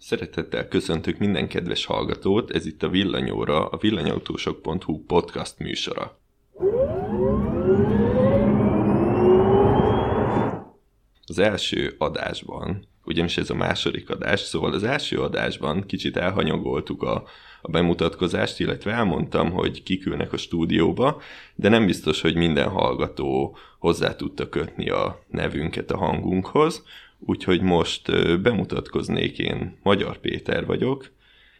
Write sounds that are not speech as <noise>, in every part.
Szeretettel köszöntök minden kedves hallgatót, ez itt a Villanyóra, a villanyautósok.hu podcast műsora. Az első adásban, ugyanis ez a második adás, szóval az első adásban kicsit elhanyagoltuk a, a bemutatkozást, illetve elmondtam, hogy kikülnek a stúdióba, de nem biztos, hogy minden hallgató hozzá tudta kötni a nevünket a hangunkhoz, Úgyhogy most bemutatkoznék én, Magyar Péter vagyok,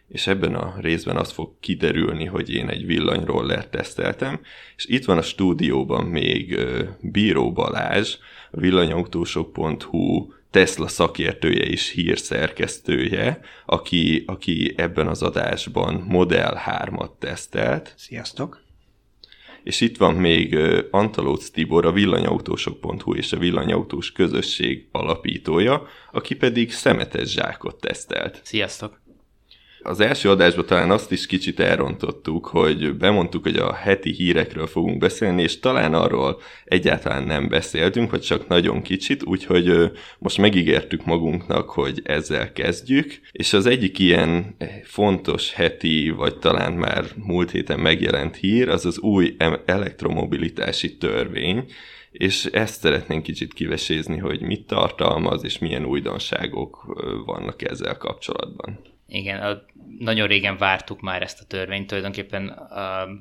és ebben a részben az fog kiderülni, hogy én egy villanyroller teszteltem, és itt van a stúdióban még Bíró Balázs, a villanyautósok.hu Tesla szakértője és hírszerkesztője, aki, aki ebben az adásban Model 3-at tesztelt. Sziasztok! És itt van még Antalóc Tibor, a villanyautósok.hu és a villanyautós közösség alapítója, aki pedig szemetes zsákot tesztelt. Sziasztok! Az első adásban talán azt is kicsit elrontottuk, hogy bemondtuk, hogy a heti hírekről fogunk beszélni, és talán arról egyáltalán nem beszéltünk, vagy csak nagyon kicsit, úgyhogy most megígértük magunknak, hogy ezzel kezdjük, és az egyik ilyen fontos heti, vagy talán már múlt héten megjelent hír, az az új elektromobilitási törvény, és ezt szeretnénk kicsit kivesézni, hogy mit tartalmaz, és milyen újdonságok vannak ezzel kapcsolatban. Igen, a, nagyon régen vártuk már ezt a törvényt, tulajdonképpen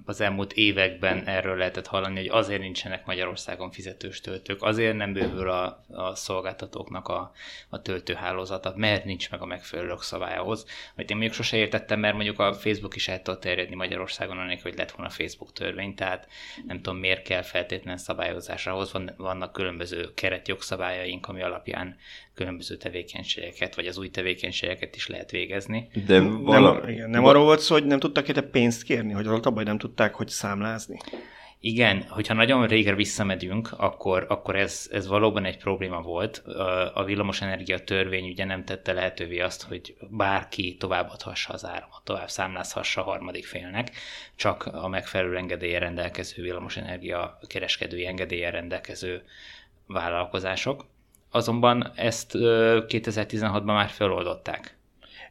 az elmúlt években erről lehetett hallani, hogy azért nincsenek Magyarországon fizetős töltők, azért nem bővül a, a szolgáltatóknak a, a töltőhálózata, mert nincs meg a megfelelő szabályhoz. Amit én mondjuk sose értettem, mert mondjuk a Facebook is el tud terjedni Magyarországon, anélkül, hogy lett volna Facebook törvény, tehát nem tudom miért kell feltétlenül szabályozásra. Van, vannak különböző keretjogszabályaink, ami alapján különböző tevékenységeket, vagy az új tevékenységeket is lehet végezni. De vala... nem, igen, nem arról volt szó, hogy nem tudtak érte pénzt kérni, hogy ott abban nem tudták, hogy számlázni? Igen, hogyha nagyon régre visszamedünk, akkor, akkor ez, ez valóban egy probléma volt. A villamosenergia törvény ugye nem tette lehetővé azt, hogy bárki továbbadhassa az áramot, tovább számlázhassa a harmadik félnek, csak a megfelelő engedélye rendelkező villamosenergia kereskedői engedélye rendelkező vállalkozások azonban ezt 2016-ban már feloldották.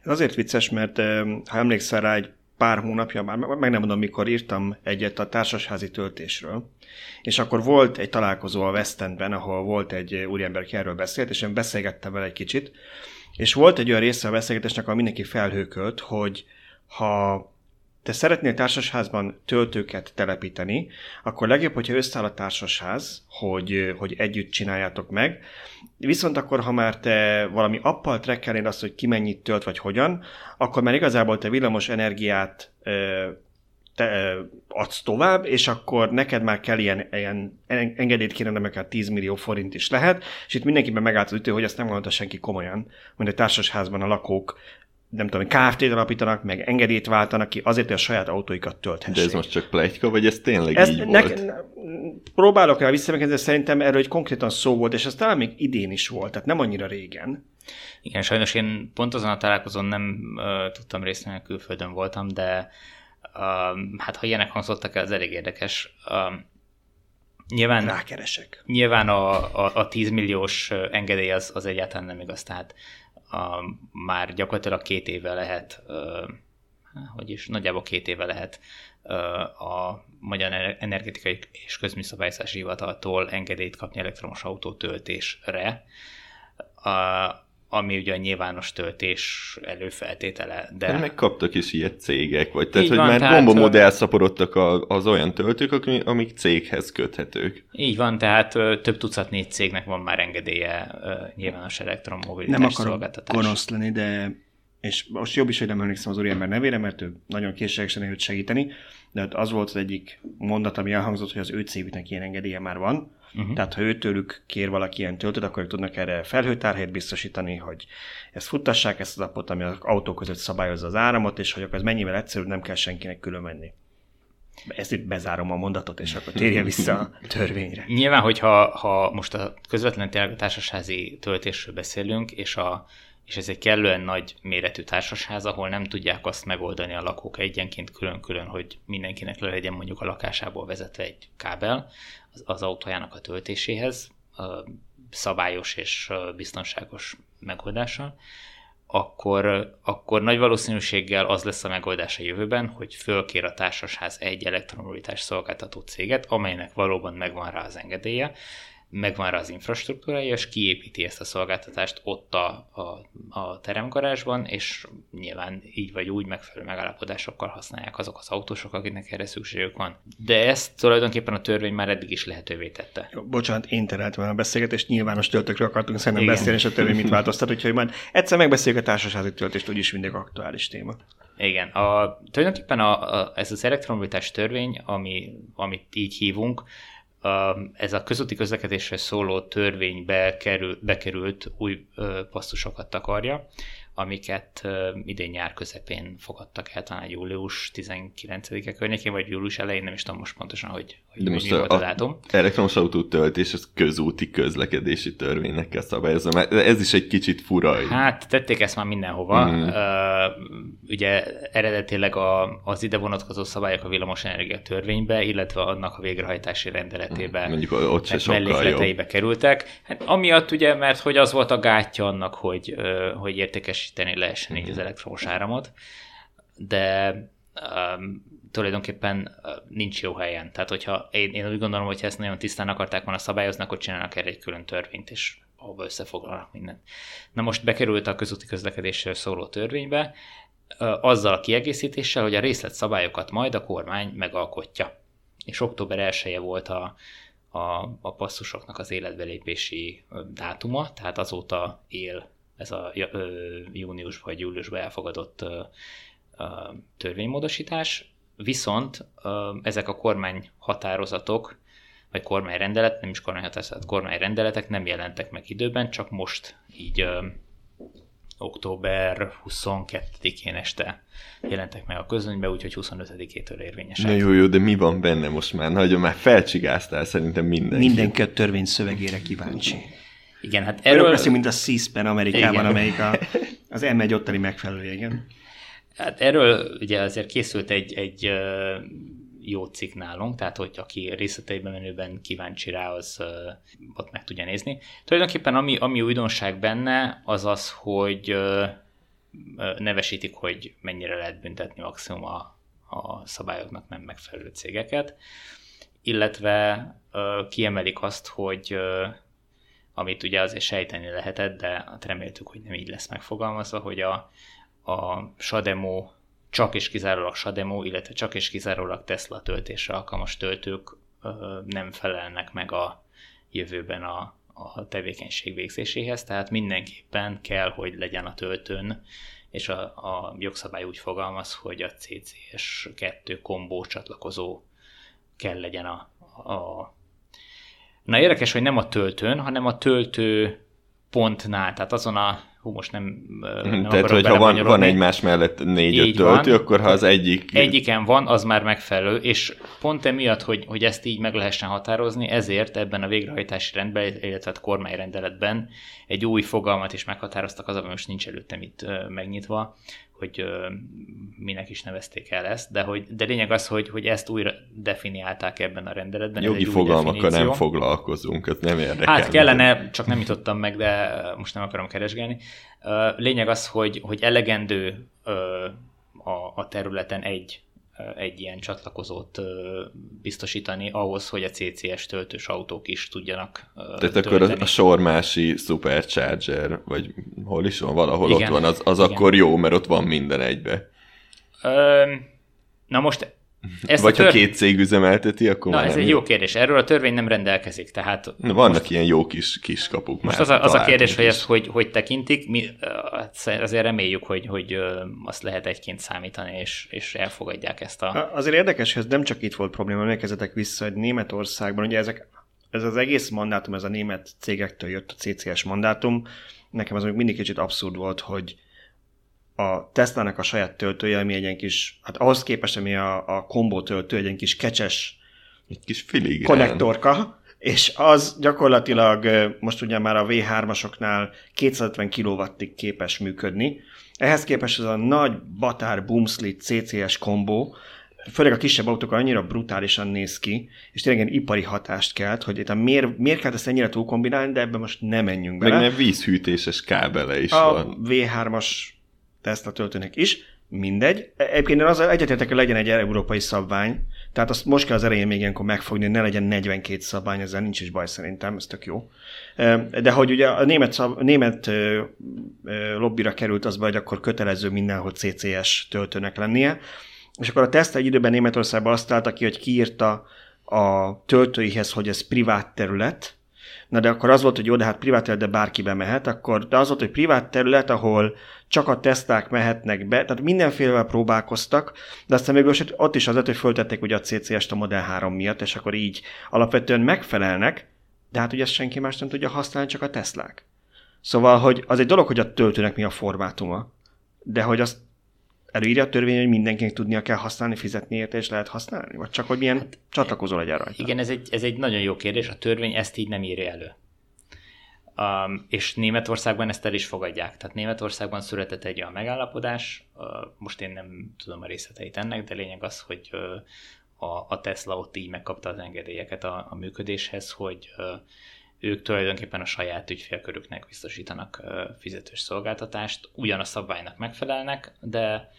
Ez azért vicces, mert ha emlékszel rá, egy pár hónapja, már meg nem mondom, mikor írtam egyet a társasházi töltésről, és akkor volt egy találkozó a West Endben, ahol volt egy úriember, aki erről beszélt, és én beszélgettem vele egy kicsit, és volt egy olyan része a beszélgetésnek, ahol mindenki felhőkölt, hogy ha te szeretnél társasházban töltőket telepíteni, akkor legjobb, hogyha összeáll a társasház, hogy, hogy együtt csináljátok meg. Viszont akkor, ha már te valami appal trekkelnéd azt, hogy ki mennyit tölt, vagy hogyan, akkor már igazából te villamos energiát te adsz tovább, és akkor neked már kell ilyen, ilyen engedélyt kérni, akár 10 millió forint is lehet, és itt mindenkiben megállt az ütő, hogy ezt nem gondolta senki komolyan, hogy a társasházban a lakók nem tudom, Kft-t alapítanak, meg engedélyt váltanak ki azért, hogy a saját autóikat tölthessék. De ez most csak plegyka, vagy ez tényleg ez így nek, volt? Próbálok rá visszamekedni, de szerintem erről egy konkrétan szó volt, és ez talán még idén is volt, tehát nem annyira régen. Igen, sajnos én pont azon a találkozón nem uh, tudtam részt venni, külföldön voltam, de uh, hát ha ilyenek hangzottak el, az elég érdekes. Uh, nyilván, Rákeresek. Nyilván a, a, a 10 milliós engedély az, az egyáltalán nem igaz, tehát a, már gyakorlatilag két éve lehet, hogy is, nagyjából két éve lehet a Magyar Energetikai és Közműszabályzási Hivataltól engedélyt kapni elektromos autó töltésre. Ami ugye a nyilvános töltés előfeltétele. De... de megkaptak is ilyet cégek, vagy tehát, hogy van, már tehát... bombamodell szaporodtak az olyan töltők, amik céghez köthetők. Így van, tehát több tucat négy cégnek van már engedélye nyilvános elektromobilitás Nem akarom gonosz lenni, de és most jobb is, hogy nem emlékszem az úriember nevére, mert ő nagyon készségesen őt segíteni, de hát az volt az egyik mondat, ami elhangzott, hogy az ő cégüknek ilyen engedélye már van, Uh-huh. Tehát ha őtőlük kér valaki ilyen töltőt, akkor ők tudnak erre felhőtárhelyet biztosítani, hogy ezt futtassák, ezt az appot, ami az autó között szabályozza az áramot, és hogy akkor ez mennyivel egyszerűbb, nem kell senkinek külön menni. Ezt itt bezárom a mondatot, és akkor térjen vissza a <laughs> törvényre. Nyilván, hogyha ha most a közvetlen társasházi töltésről beszélünk, és a és ez egy kellően nagy méretű társasház, ahol nem tudják azt megoldani a lakók egyenként külön-külön, hogy mindenkinek le legyen mondjuk a lakásából vezetve egy kábel az, autójának a töltéséhez, szabályos és biztonságos megoldással, akkor, akkor nagy valószínűséggel az lesz a megoldás a jövőben, hogy fölkér a társasház egy elektromobilitás szolgáltató céget, amelynek valóban megvan rá az engedélye, megvan rá az infrastruktúrája, és kiépíti ezt a szolgáltatást ott a, a, a teremgarázsban, és nyilván így vagy úgy megfelelő megállapodásokkal használják azok az autósok, akiknek erre szükségük van. De ezt tulajdonképpen a törvény már eddig is lehetővé tette. Jó, bocsánat, én tereltem a beszélgetést, nyilvános töltőkről akartunk szerintem Igen. beszélni, és a törvény mit <laughs> változtat, úgyhogy majd egyszer megbeszéljük a társasági töltést, úgyis mindig aktuális téma. Igen, a, tulajdonképpen a, a, ez az elektromobilitás törvény, ami, amit így hívunk, ez a közúti közlekedésre szóló törvénybe kerül, bekerült új passzusokat takarja, amiket idén nyár közepén fogadtak el, talán július 19-e környékén, vagy július elején, nem is tudom most pontosan, hogy, hogy De most mi volt a, a dátum. elektromos autó töltés, az közúti közlekedési törvénynek kell szabályozni, mert ez is egy kicsit fura. Hát tették ezt már mindenhova. Mm. Uh, ugye eredetileg a, az ide vonatkozó szabályok a villamosenergia törvénybe, illetve annak a végrehajtási rendeletébe, mm. Mondjuk ott se sokkal jobb. kerültek. Hát, amiatt ugye, mert hogy az volt a gátja annak, hogy, uh, hogy értékes értékesíteni lehessen így az mhm. elektromos áramot, de um, tulajdonképpen uh, nincs jó helyen. Tehát, hogyha én, én úgy gondolom, hogy ezt nagyon tisztán akarták volna szabályozni, akkor csinálnak erre egy külön törvényt, és ahova összefoglalnak mindent. Na most bekerült a közúti közlekedésről szóló törvénybe, uh, azzal a kiegészítéssel, hogy a részletszabályokat majd a kormány megalkotja. És október 1 -e volt a, a, a passzusoknak az életbelépési dátuma, tehát azóta él ez a június vagy júliusban elfogadott törvénymódosítás, viszont ezek a kormány határozatok, vagy kormányrendelet, nem is kormányhatározat, kormányrendeletek nem jelentek meg időben, csak most így október 22-én este jelentek meg a közönybe, úgyhogy 25-től érvényesek. Na jó, jó, de mi van benne most már? Nagyon már felcsigáztál szerintem mindenki. Mindenki a törvény szövegére kíváncsi. Igen, hát erről... Beszélünk, mint a C-SPAN Amerikában, igen. amelyik a, <laughs> az M1 ottani megfelelője, igen. Hát erről ugye azért készült egy, egy jó cikk nálunk, tehát hogy aki részleteiben menőben kíváncsi rá, az ott meg tudja nézni. Tulajdonképpen ami, ami újdonság benne, az az, hogy nevesítik, hogy mennyire lehet büntetni maximum a, a szabályoknak nem megfelelő cégeket, illetve kiemelik azt, hogy amit ugye azért sejteni lehetett, de hát reméltük, hogy nem így lesz megfogalmazva, hogy a, a Sademo csak és kizárólag Sademo, illetve csak és kizárólag Tesla töltésre alkalmas töltők ö, nem felelnek meg a jövőben a, a tevékenység végzéséhez, tehát mindenképpen kell, hogy legyen a töltőn, és a, a jogszabály úgy fogalmaz, hogy a CCS 2 kombó csatlakozó kell legyen a, a Na érdekes, hogy nem a töltőn, hanem a töltő pontnál, tehát azon a, hú, most nem, nem Tehát, hogyha van, van egymás mellett négy-öt töltő, van, akkor ha az egyik... Egyiken van, az már megfelelő, és pont emiatt, hogy, hogy ezt így meg lehessen határozni, ezért ebben a végrehajtási rendben, illetve a kormányrendeletben egy új fogalmat is meghatároztak, az, ami most nincs előttem itt megnyitva, hogy minek is nevezték el ezt, de, hogy, de lényeg az, hogy, hogy ezt újra definiálták ebben a rendeletben. Jogi fogalmakkal nem foglalkozunk, ez nem érdekel. Hát kellene, csak nem jutottam meg, de most nem akarom keresgélni. Lényeg az, hogy, hogy elegendő a, a területen egy egy ilyen csatlakozót biztosítani ahhoz, hogy a CCS töltős autók is tudjanak Tehát tölteni. akkor a, a sormási Supercharger, vagy hol is van, valahol Igen. ott van, az, az akkor jó, mert ott van minden egybe. Na most ezt Vagy tör... ha két cég üzemelteti, akkor Na, ez egy jó kérdés. Erről a törvény nem rendelkezik. Tehát Na, vannak most... ilyen jó kis, kis kapuk most már. Az a, az a kérdés, is. hogy ezt hogy, hogy tekintik. Mi azért reméljük, hogy, hogy azt lehet egyként számítani, és, és elfogadják ezt a... Azért érdekes, hogy ez nem csak itt volt probléma, emlékezetek vissza, hogy Németországban, ugye ezek, ez az egész mandátum, ez a német cégektől jött a CCS mandátum, nekem az még mindig kicsit abszurd volt, hogy a Tesla-nak a saját töltője, ami egy ilyen kis, hát ahhoz képest, ami a, a kombó töltő, egy ilyen kis kecses egy kis filigrán. konnektorka, és az gyakorlatilag most ugye már a V3-asoknál 250 kW-ig képes működni. Ehhez képest ez a nagy batár boomslit CCS kombó főleg a kisebb autók annyira brutálisan néz ki, és tényleg ilyen ipari hatást kelt, hogy itt a miért, miért kell ezt ennyire túl kombinálni, de ebben most nem menjünk bele. Meg nem vízhűtéses kábele is a van. V3-as Tesla töltőnek is, mindegy. Egyébként én az egyetértek, hogy legyen egy európai szabvány, tehát azt most kell az elején még ilyenkor megfogni, ne legyen 42 szabvány, ezzel nincs is baj szerintem, ez tök jó. De hogy ugye a német, szab, német lobbira került az be, hogy akkor kötelező mindenhol CCS töltőnek lennie, és akkor a teszt egy időben Németországban azt találta ki, hogy kiírta a töltőihez, hogy ez privát terület, Na de akkor az volt, hogy jó, de hát privát terület, de bárki bemehet, akkor de az volt, hogy privát terület, ahol csak a teszták mehetnek be, tehát mindenfélevel próbálkoztak, de aztán végül ott is az lett, hogy föltették ugye a CCS-t a Model 3 miatt, és akkor így alapvetően megfelelnek, de hát ugye ezt senki más nem tudja használni, csak a Teslák. Szóval, hogy az egy dolog, hogy a töltőnek mi a formátuma, de hogy azt előírja a törvény, hogy mindenkinek tudnia kell használni, fizetni érte, és lehet használni? Vagy csak, hogy milyen hát, csatlakozó legyen rajta? Igen, ez egy, ez egy nagyon jó kérdés. A törvény ezt így nem írja elő. Um, és Németországban ezt el is fogadják. Tehát Németországban született egy olyan megállapodás, uh, most én nem tudom a részleteit ennek, de lényeg az, hogy uh, a, a Tesla ott így megkapta az engedélyeket a, a működéshez, hogy uh, ők tulajdonképpen a saját ügyfélkörüknek biztosítanak fizetős szolgáltatást, ugyan a szabványnak megfelelnek, de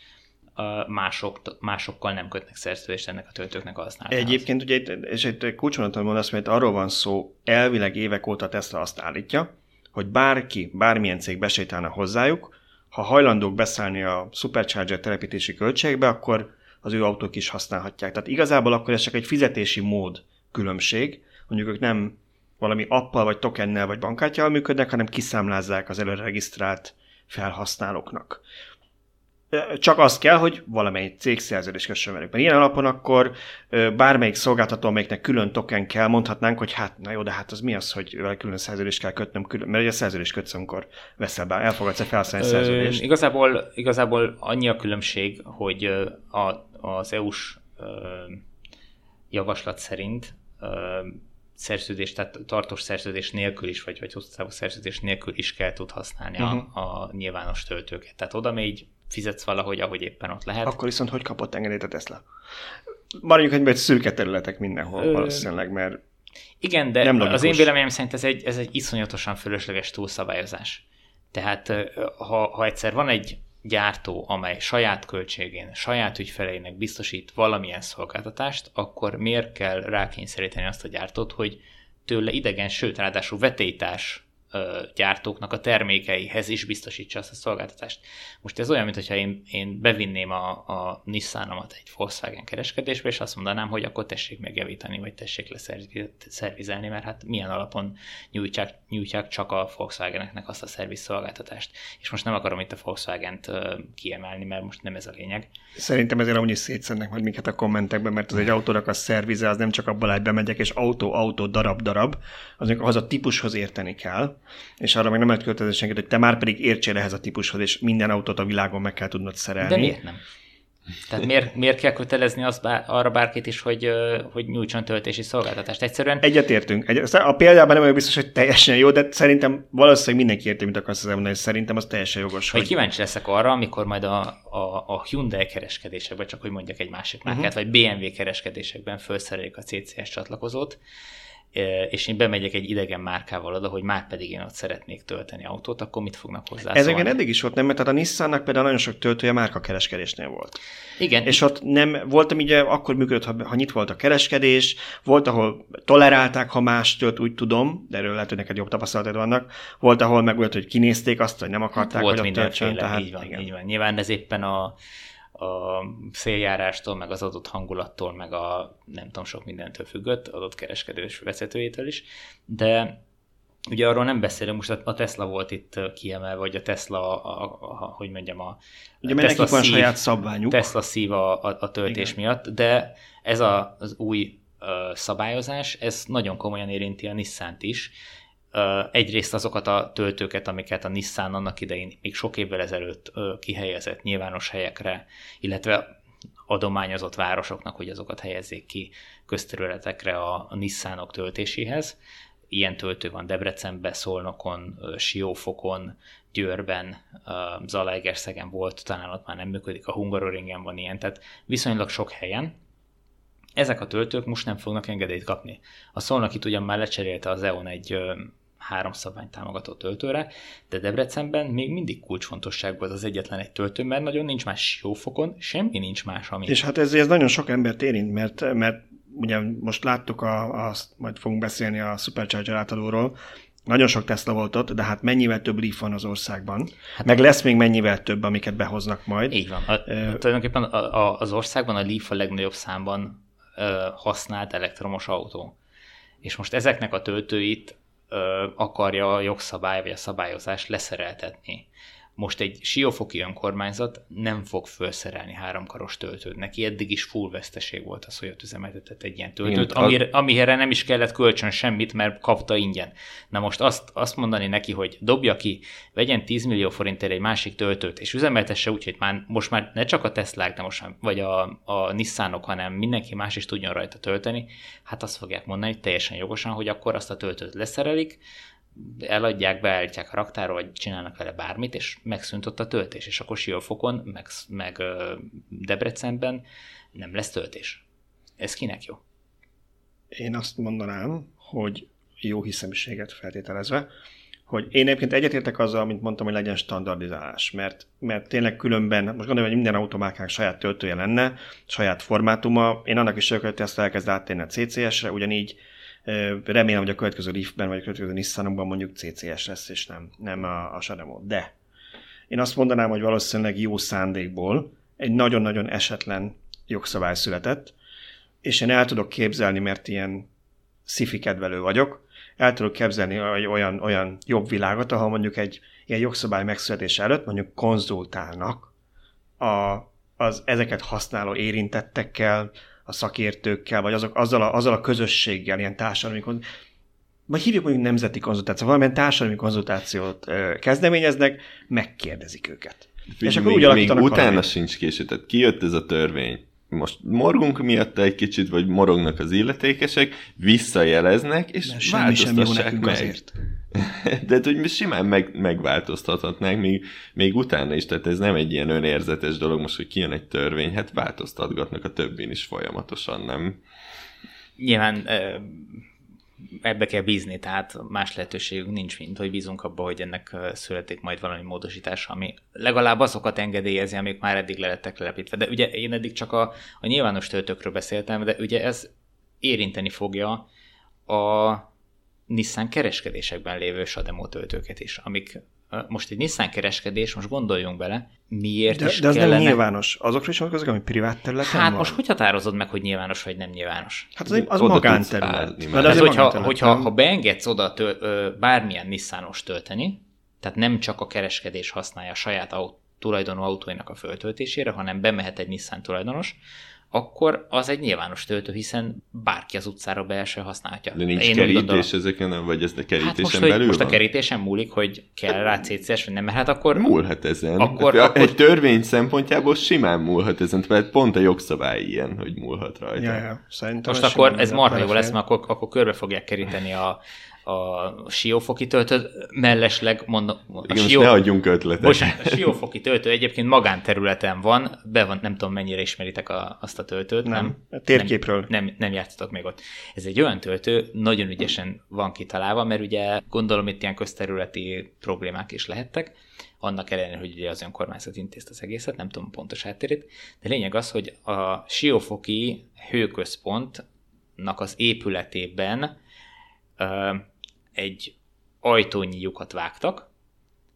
mások, másokkal nem kötnek szerződést ennek a töltőknek a használatához. Egyébként ugye, és egy kulcsonattal mondasz, mert arról van szó, elvileg évek óta Tesla azt állítja, hogy bárki, bármilyen cég besétálna hozzájuk, ha hajlandók beszállni a Supercharger telepítési költségbe, akkor az ő autók is használhatják. Tehát igazából akkor ez csak egy fizetési mód különbség, mondjuk ők nem valami appal, vagy tokennel, vagy bankkártyával működnek, hanem kiszámlázzák az előre regisztrált felhasználóknak. Csak az kell, hogy valamelyik cég szerződés kössön velük. Mert ilyen alapon akkor bármelyik szolgáltató, amelyiknek külön token kell, mondhatnánk, hogy hát na jó, de hát az mi az, hogy vele külön szerződést kell kötnöm, külön, mert ugye a szerződést kötsz, amikor veszel be, elfogadsz egy felhasználni szerződést. Igazából, igazából annyi a különbség, hogy a, az EU-s javaslat szerint szerződés, tehát tartós szerződés nélkül is, vagy, vagy hosszú szerződés nélkül is kell tud használni uh-huh. a, a nyilvános töltőket. Tehát oda még fizetsz valahogy, ahogy éppen ott lehet. Akkor viszont hogy kapott engedélyt a Tesla? Maradjunk egy szürke területek mindenhol Ö... valószínűleg, mert igen, de nem az én véleményem szerint ez egy, ez egy iszonyatosan fölösleges túlszabályozás. Tehát ha, ha egyszer van egy gyártó, amely saját költségén, saját ügyfeleinek biztosít valamilyen szolgáltatást, akkor miért kell rákényszeríteni azt a gyártót, hogy tőle idegen, sőt, ráadásul vetétás gyártóknak a termékeihez is biztosítsa azt a szolgáltatást. Most ez olyan, mintha én, én bevinném a, a Nissan-omat egy Volkswagen kereskedésbe, és azt mondanám, hogy akkor tessék megjavítani, vagy tessék leszervizelni, mert hát milyen alapon nyújtják, nyújtják csak a Volkswageneknek azt a szerviz szolgáltatást. És most nem akarom itt a Volkswagen-t kiemelni, mert most nem ez a lényeg. Szerintem ezért amúgy is szétszennek majd minket a kommentekben, mert az egy autónak a szervize, az nem csak abban, hogy bemegyek, és autó, autó, darab, darab, az az a típushoz érteni kell, és arra meg nem lehet költözni senkit, hogy te már pedig értsél ehhez a típushoz, és minden autót a világon meg kell tudnod szerelni. De miért nem? Tehát miért, miért kell kötelezni azt bár, arra bárkit is, hogy, hogy nyújtson töltési szolgáltatást? Egyszerűen... Egyetértünk. Egy, a példában nem vagyok biztos, hogy teljesen jó, de szerintem valószínűleg mindenki érti, mit akarsz mondani, és szerintem az teljesen jogos. Hogy... Kíváncsi leszek arra, amikor majd a, a, a Hyundai kereskedésekben, csak hogy mondjak egy másik márkát, uh-huh. vagy BMW kereskedésekben felszerelik a CCS csatlakozót, és én bemegyek egy idegen márkával oda, hogy már pedig én ott szeretnék tölteni autót, akkor mit fognak hozzá Ezeken eddig is volt, nem? Mert tehát a Nissannak például nagyon sok töltője márka kereskedésnél volt. Igen. És ott nem, voltam ugye, akkor működött, ha, ha nyit volt a kereskedés, volt, ahol tolerálták, ha más tölt, úgy tudom, de erről lehet, hogy neked jobb tapasztalatod vannak, volt, ahol meg volt, hogy kinézték azt, hogy nem akarták, hát volt hogy ott töltsön. Tehát, így van, igen. így van. Nyilván ez éppen a, a széljárástól, meg az adott hangulattól, meg a nem tudom, sok mindentől függött, adott kereskedős vezetőjétől is, de ugye arról nem beszélünk, most a Tesla volt itt kiemelve, vagy a Tesla, a, a, a, hogy mondjam, a ugye, Tesla szív, saját szabványuk. Tesla szív a, a, a töltés Igen. miatt, de ez a, az új uh, szabályozás, ez nagyon komolyan érinti a Nissan-t is, egyrészt azokat a töltőket, amiket a Nissan annak idején még sok évvel ezelőtt kihelyezett nyilvános helyekre, illetve adományozott városoknak, hogy azokat helyezzék ki közterületekre a, Nissanok töltéséhez. ilyen töltő van Debrecenben, Szolnokon, Siófokon, Győrben, Zalaegerszegen volt, talán ott már nem működik, a Hungaroringen van ilyen, tehát viszonylag sok helyen. Ezek a töltők most nem fognak engedélyt kapni. A Szolnok itt ugyan már lecserélte az EON egy három szabvány támogató töltőre, de Debrecenben még mindig kulcsfontosság volt az egyetlen egy töltő, mert nagyon nincs más siófokon, semmi nincs más, ami... És hát ez, ez nagyon sok embert érint, mert, mert ugye most láttuk, a, a, majd fogunk beszélni a Supercharger átadóról, nagyon sok Tesla volt ott, de hát mennyivel több Leaf van az országban. Hát Meg lesz még mennyivel több, amiket behoznak majd. Így van. A, uh, tulajdonképpen a, a, az országban a Leaf a legnagyobb számban uh, használt elektromos autó. És most ezeknek a töltőit akarja a jogszabály vagy a szabályozás leszereltetni most egy siófoki önkormányzat nem fog felszerelni háromkaros töltőt. Neki eddig is full veszteség volt az, hogy ott üzemeltetett egy ilyen töltőt, amire, amire nem is kellett kölcsön semmit, mert kapta ingyen. Na most azt, azt mondani neki, hogy dobja ki, vegyen 10 millió forintért egy másik töltőt, és üzemeltesse úgy, hogy már, most már ne csak a Teslák, de most, vagy a, a Nissanok, hanem mindenki más is tudjon rajta tölteni, hát azt fogják mondani teljesen jogosan, hogy akkor azt a töltőt leszerelik, eladják, beállítják a raktára, vagy csinálnak vele bármit, és megszűnt ott a töltés, és akkor Siófokon, meg, meg Debrecenben nem lesz töltés. Ez kinek jó? Én azt mondanám, hogy jó hiszeműséget feltételezve, hogy én egyébként egyetértek azzal, amit mondtam, hogy legyen standardizálás, mert, mert tényleg különben, most gondolom, hogy minden automáknak saját töltője lenne, saját formátuma, én annak is örülök, hogy ezt elkezd áttérni a CCS-re, ugyanígy Remélem, hogy a következő Leafben vagy a következő Nissanokban mondjuk CCS lesz, és nem, nem a, a Shademo. De én azt mondanám, hogy valószínűleg jó szándékból egy nagyon-nagyon esetlen jogszabály született, és én el tudok képzelni, mert ilyen szifi kedvelő vagyok, el tudok képzelni olyan, olyan jobb világot, ahol mondjuk egy ilyen jogszabály megszületése előtt mondjuk konzultálnak a, az ezeket használó érintettekkel, a szakértőkkel, vagy azok, azzal, a, azzal a közösséggel, ilyen társadalmi konzultációt, vagy hívjuk mondjuk nemzeti konzultáció, valamilyen társadalmi konzultációt kezdeményeznek, megkérdezik őket. Figyelj, és akkor még, úgy még utána valamit. sincs késő, tehát kijött ez a törvény, most morgunk miatt egy kicsit, vagy morognak az illetékesek, visszajeleznek, és Mert változtassák meg. Azért. <laughs> De hogy mi simán meg, megváltoztathatnánk még, még utána is, tehát ez nem egy ilyen önérzetes dolog, most, hogy kijön egy törvény, hát változtatgatnak a többén is folyamatosan, nem? Nyilván ebbe kell bízni, tehát más lehetőségünk nincs, mint hogy bízunk abba, hogy ennek születik majd valami módosítás, ami legalább azokat engedélyezi, amik már eddig le lettek lelepítve. De ugye én eddig csak a, a nyilvános töltőkről beszéltem, de ugye ez érinteni fogja a Nissan kereskedésekben lévő Sademo töltőket is, amik most egy Nissan kereskedés, most gondoljunk bele, miért de, is de ez kellene... nem nyilvános. Azokra is vonatkozik, ami privát területen Hát van? most hogy határozod meg, hogy nyilvános vagy nem nyilvános? Hát az, az magánterület. Hát, az hogyha, hogyha ha beengedsz oda tő, ö, bármilyen Nissanos tölteni, tehát nem csak a kereskedés használja a saját aut, tulajdonú autóinak a föltöltésére, hanem bemehet egy Nissan tulajdonos, akkor az egy nyilvános töltő, hiszen bárki az utcára beeső használhatja. De nincs Én kerítés ezeken, nem, vagy ez a kerítésen hát most, belül Most van? a kerítésen múlik, hogy kell rá CCS, vagy nem, mert hát akkor... Múlhat ezen. Akkor, hát, akkor... Egy törvény szempontjából simán múlhat ezen, mert pont a jogszabály ilyen, hogy múlhat rajta. Ja, ja. Szerintem most akkor ez marha jó lesz, mert akkor, akkor körbe fogják keríteni a, a siófoki töltő, mellesleg mondom... A Igen, sió... ne adjunk ötletet. Bocsánat, a siófoki töltő egyébként magánterületen van, be van, nem tudom mennyire ismeritek a, azt a töltőt. Nem, nem a térképről. Nem, nem, nem játszotok még ott. Ez egy olyan töltő, nagyon ügyesen van kitalálva, mert ugye gondolom itt ilyen közterületi problémák is lehettek, annak ellenére, hogy ugye az önkormányzat intézte az egészet, nem tudom pontos háttérét, de lényeg az, hogy a siófoki hőközpontnak az épületében egy ajtónyi lyukat vágtak,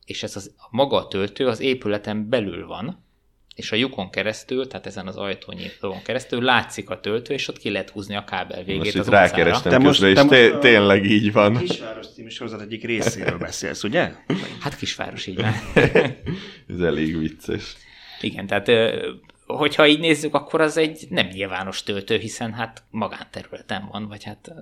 és ez az, a maga a töltő az épületen belül van, és a lyukon keresztül, tehát ezen az ajtónyi lyukon keresztül látszik a töltő, és ott ki lehet húzni a kábel végét most az itt rákerestem utcára. közben, és té- tényleg így van. Kisváros című sorozat egyik részéről beszélsz, ugye? Hát kisváros, így van. <laughs> Ez elég vicces. Igen, tehát hogyha így nézzük, akkor az egy nem nyilvános töltő, hiszen hát magánterületen van, vagy hát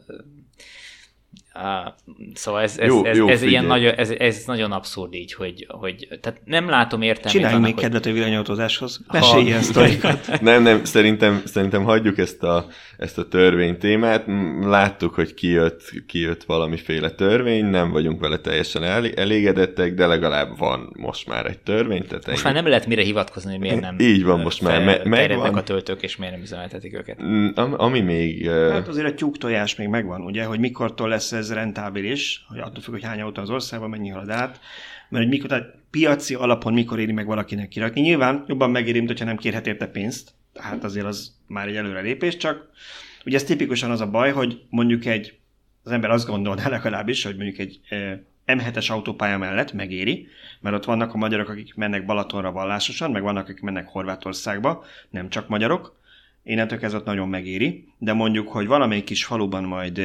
Uh, szóval ez, ez, jó, ez, jó, ez, ilyen nagyon, ez, ez nagyon abszurd így, hogy, hogy tehát nem látom értelmét. Csináljunk még hogy... kedvet a villanyautózáshoz. Mesélj ilyen <laughs> sztorikat. nem, nem, szerintem, szerintem hagyjuk ezt a, ezt a törvénytémát. Láttuk, hogy kijött, kijött valamiféle törvény, nem vagyunk vele teljesen elégedettek, de legalább van most már egy törvény. Tehát most már nem lehet mire hivatkozni, hogy miért nem <laughs> Így van, most már me- megvan. a töltők, és miért nem üzemeltetik őket. Mm, ami még... Hát azért a tyúk tojás még megvan, ugye, hogy mikortól lesz ez rentábilis, hogy attól függ, hogy hány autó az országban, mennyi halad át, mert hogy mikor, tehát piaci alapon mikor éri meg valakinek kirakni. Nyilván jobban megéri, mint hogyha nem kérhet érte pénzt, tehát azért az már egy előrelépés, csak ugye ez tipikusan az a baj, hogy mondjuk egy, az ember azt gondolná <laughs> legalábbis, hogy mondjuk egy M7-es autópálya mellett megéri, mert ott vannak a magyarok, akik mennek Balatonra vallásosan, meg vannak, akik mennek Horvátországba, nem csak magyarok, innentől kezdve nagyon megéri, de mondjuk, hogy valamelyik kis faluban majd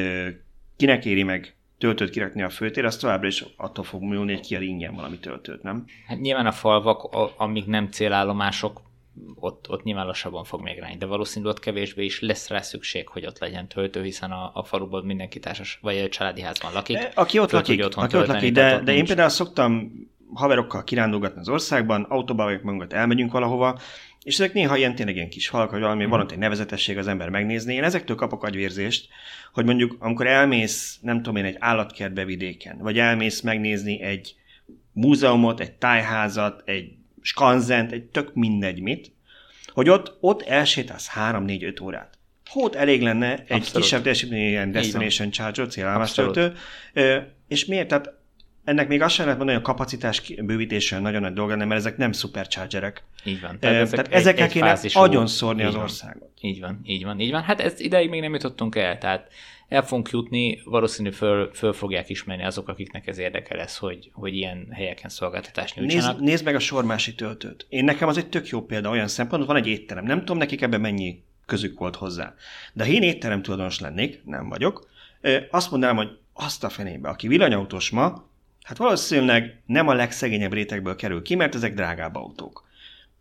kinek éri meg töltőt kirakni a főtér, az továbbra is attól fog múlni, hogy ki a ingyen valami töltőt, nem? Hát nyilván a falvak, amik nem célállomások, ott, ott nyilván lassabban fog még rányi, de valószínűleg ott kevésbé is lesz rá szükség, hogy ott legyen töltő, hiszen a, a faluból mindenki társas, vagy a családi házban lakik. Aki ott lakik, aki ott lakik de, de én például szoktam haverokkal kirándulgatni az országban, autóba vagyok magunkat, elmegyünk valahova, és ezek néha ilyen tényleg ilyen kis halak, vagy valami, mm. van egy nevezetesség az ember megnézni. Én ezektől kapok agyvérzést, hogy mondjuk amikor elmész, nem tudom én, egy állatkertbe vidéken, vagy elmész megnézni egy múzeumot, egy tájházat, egy skanzent, egy tök mindegy mit, hogy ott, ott elsétálsz 3-4-5 órát. Hót elég lenne egy Abszolút. kisebb ilyen destination charger, célállomás töltő, és miért? Tehát ennek még azt sem lehet mondani, hogy a kapacitás bővítésen nagyon nagy dolga, nem, mert ezek nem superchargerek. Így van. Tehát, ezek tehát ezekkel kéne fázisú... agyon szórni az országot. Így van, így van, így van. Hát ez ideig még nem jutottunk el, tehát el fogunk jutni, valószínű föl, föl fogják ismerni azok, akiknek ez érdeke lesz, hogy, hogy ilyen helyeken szolgáltatást nyújtsanak. Nézd, nézd meg a sormási töltőt. Én nekem az egy tök jó példa olyan szempontból, van egy étterem. Nem tudom nekik ebben mennyi közük volt hozzá. De ha én étterem tulajdonos lennék, nem vagyok, azt mondanám, hogy azt a fenébe, aki villanyautós ma, Hát valószínűleg nem a legszegényebb rétegből kerül ki, mert ezek drágább autók.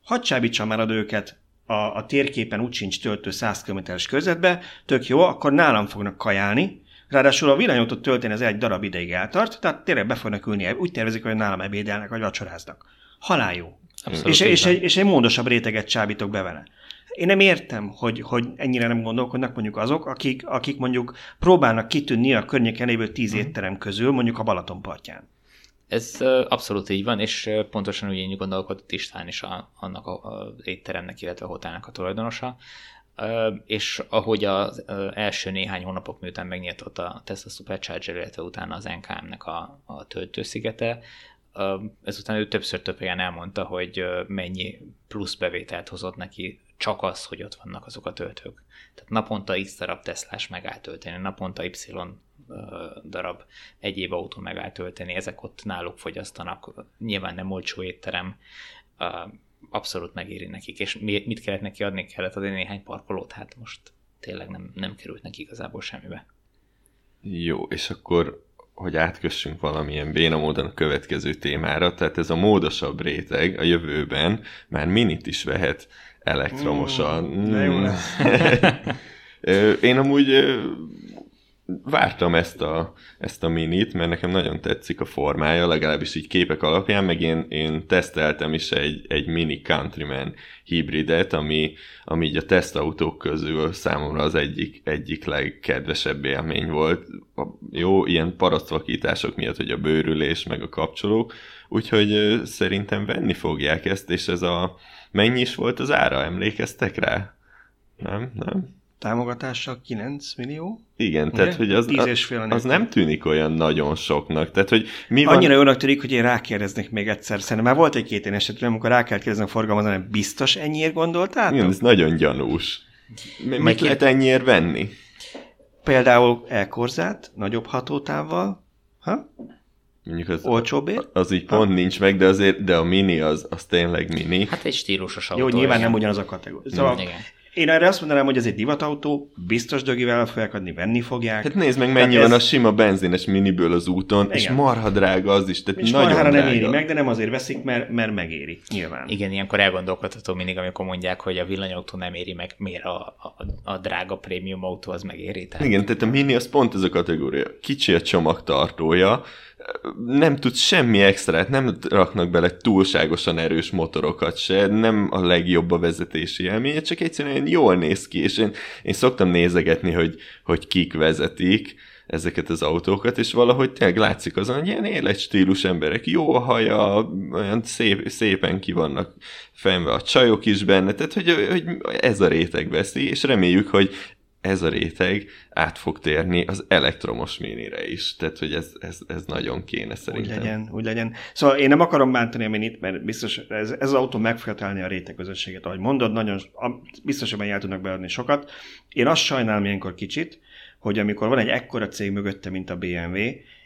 Hadd csábítsam már őket a, a térképen úgy sincs töltő 100 km-es körzetbe, tök jó, akkor nálam fognak kajálni, Ráadásul a villanyautót tölteni az egy darab ideig eltart, tehát tényleg be fognak ülni, úgy tervezik, hogy nálam ebédelnek, vagy vacsoráznak. Halál jó. és, és, egy, és egy módosabb réteget csábítok be vele. Én nem értem, hogy, hogy ennyire nem gondolkodnak mondjuk azok, akik, akik mondjuk próbálnak kitűnni a környéken lévő tíz mhm. étterem közül, mondjuk a Balaton partján. Ez abszolút így van, és pontosan úgy így gondolkodott István is a, annak az étteremnek, illetve a hotelnek a tulajdonosa. És ahogy az első néhány hónapok miután megnyitott a Tesla Supercharger, illetve utána az NKM-nek a, a töltőszigete, ezután ő többször több helyen elmondta, hogy mennyi plusz bevételt hozott neki csak az, hogy ott vannak azok a töltők. Tehát naponta X darab Teslás megállt tölteni, naponta Y darab egyéb autó megállt tölteni, ezek ott náluk fogyasztanak, nyilván nem olcsó étterem, abszolút megéri nekik, és mit kellett neki adni, kellett adni néhány parkolót, hát most tényleg nem, nem került neki igazából semmibe. Jó, és akkor hogy átkössünk valamilyen béna módon a következő témára, tehát ez a módosabb réteg a jövőben már minit is vehet elektromosan. Mm, mm. <laughs> Én amúgy vártam ezt a, ezt a minit, mert nekem nagyon tetszik a formája, legalábbis így képek alapján, meg én, én teszteltem is egy, egy mini Countryman hibridet, ami, ami így a tesztautók közül számomra az egyik, egyik legkedvesebb élmény volt. A, jó, ilyen parasztvakítások miatt, hogy a bőrülés, meg a kapcsolók, úgyhogy szerintem venni fogják ezt, és ez a mennyi is volt az ára, emlékeztek rá? Nem, nem? Támogatása 9 millió. Igen, ugye? tehát hogy az, az, az nem tűnik olyan nagyon soknak. Tehát, hogy mi van... Annyira jónak tűnik, hogy én rákérdeznék még egyszer. Szerintem már volt egy-két én esetben, amikor rá kell kérdezni a forgalmazon, hogy biztos ennyiért gondoltál? Igen, ez nagyon gyanús. Mi, mit lehet ennyiért venni? Például elkorzát, nagyobb hatótávval, ha? Mondjuk az, Olcsóbbért? Az így pont ha? nincs meg, de azért, de a mini az, az tényleg mini. Hát egy stílusos autó. Jó, nyilván nem ugyanaz a kategória. Szóval Igen Én erre azt mondanám, hogy ez egy divatautó, biztos dögivel fogják adni, venni fogják. Hát nézd meg, mennyi Tehát van ez- a sima benzines miniből az úton, és Igen. marha drága az is, tehát És nagyon marhára nem drága. éri meg, de nem azért veszik, mert, mert megéri, nyilván. Igen, ilyenkor elgondolkodható mindig, amikor mondják, hogy a villanyautó nem éri meg, miért a, a, a drága prémium autó az megéri. Tehát Igen, tehát a mini az pont ez a kategória. Kicsi a csomagtartója, nem tud semmi extrát, nem raknak bele túlságosan erős motorokat se, nem a legjobb a vezetési élménye, csak egyszerűen jól néz ki, és én, én szoktam nézegetni, hogy, hogy kik vezetik ezeket az autókat, és valahogy tényleg látszik azon, hogy ilyen életstílus emberek, jó a haja, olyan szép, szépen ki vannak fenve a csajok is benne, tehát hogy, hogy ez a réteg veszi, és reméljük, hogy ez a réteg át fog térni az elektromos minire is. Tehát, hogy ez, ez, ez nagyon kéne Úgy szerintem. legyen, úgy legyen. Szóval én nem akarom bántani a minit, mert biztos ez, ez az autó meg fogja találni a réteg közösséget, ahogy mondod, nagyon, biztos, hogy el tudnak beadni sokat. Én azt sajnálom ilyenkor kicsit, hogy amikor van egy ekkora cég mögötte, mint a BMW,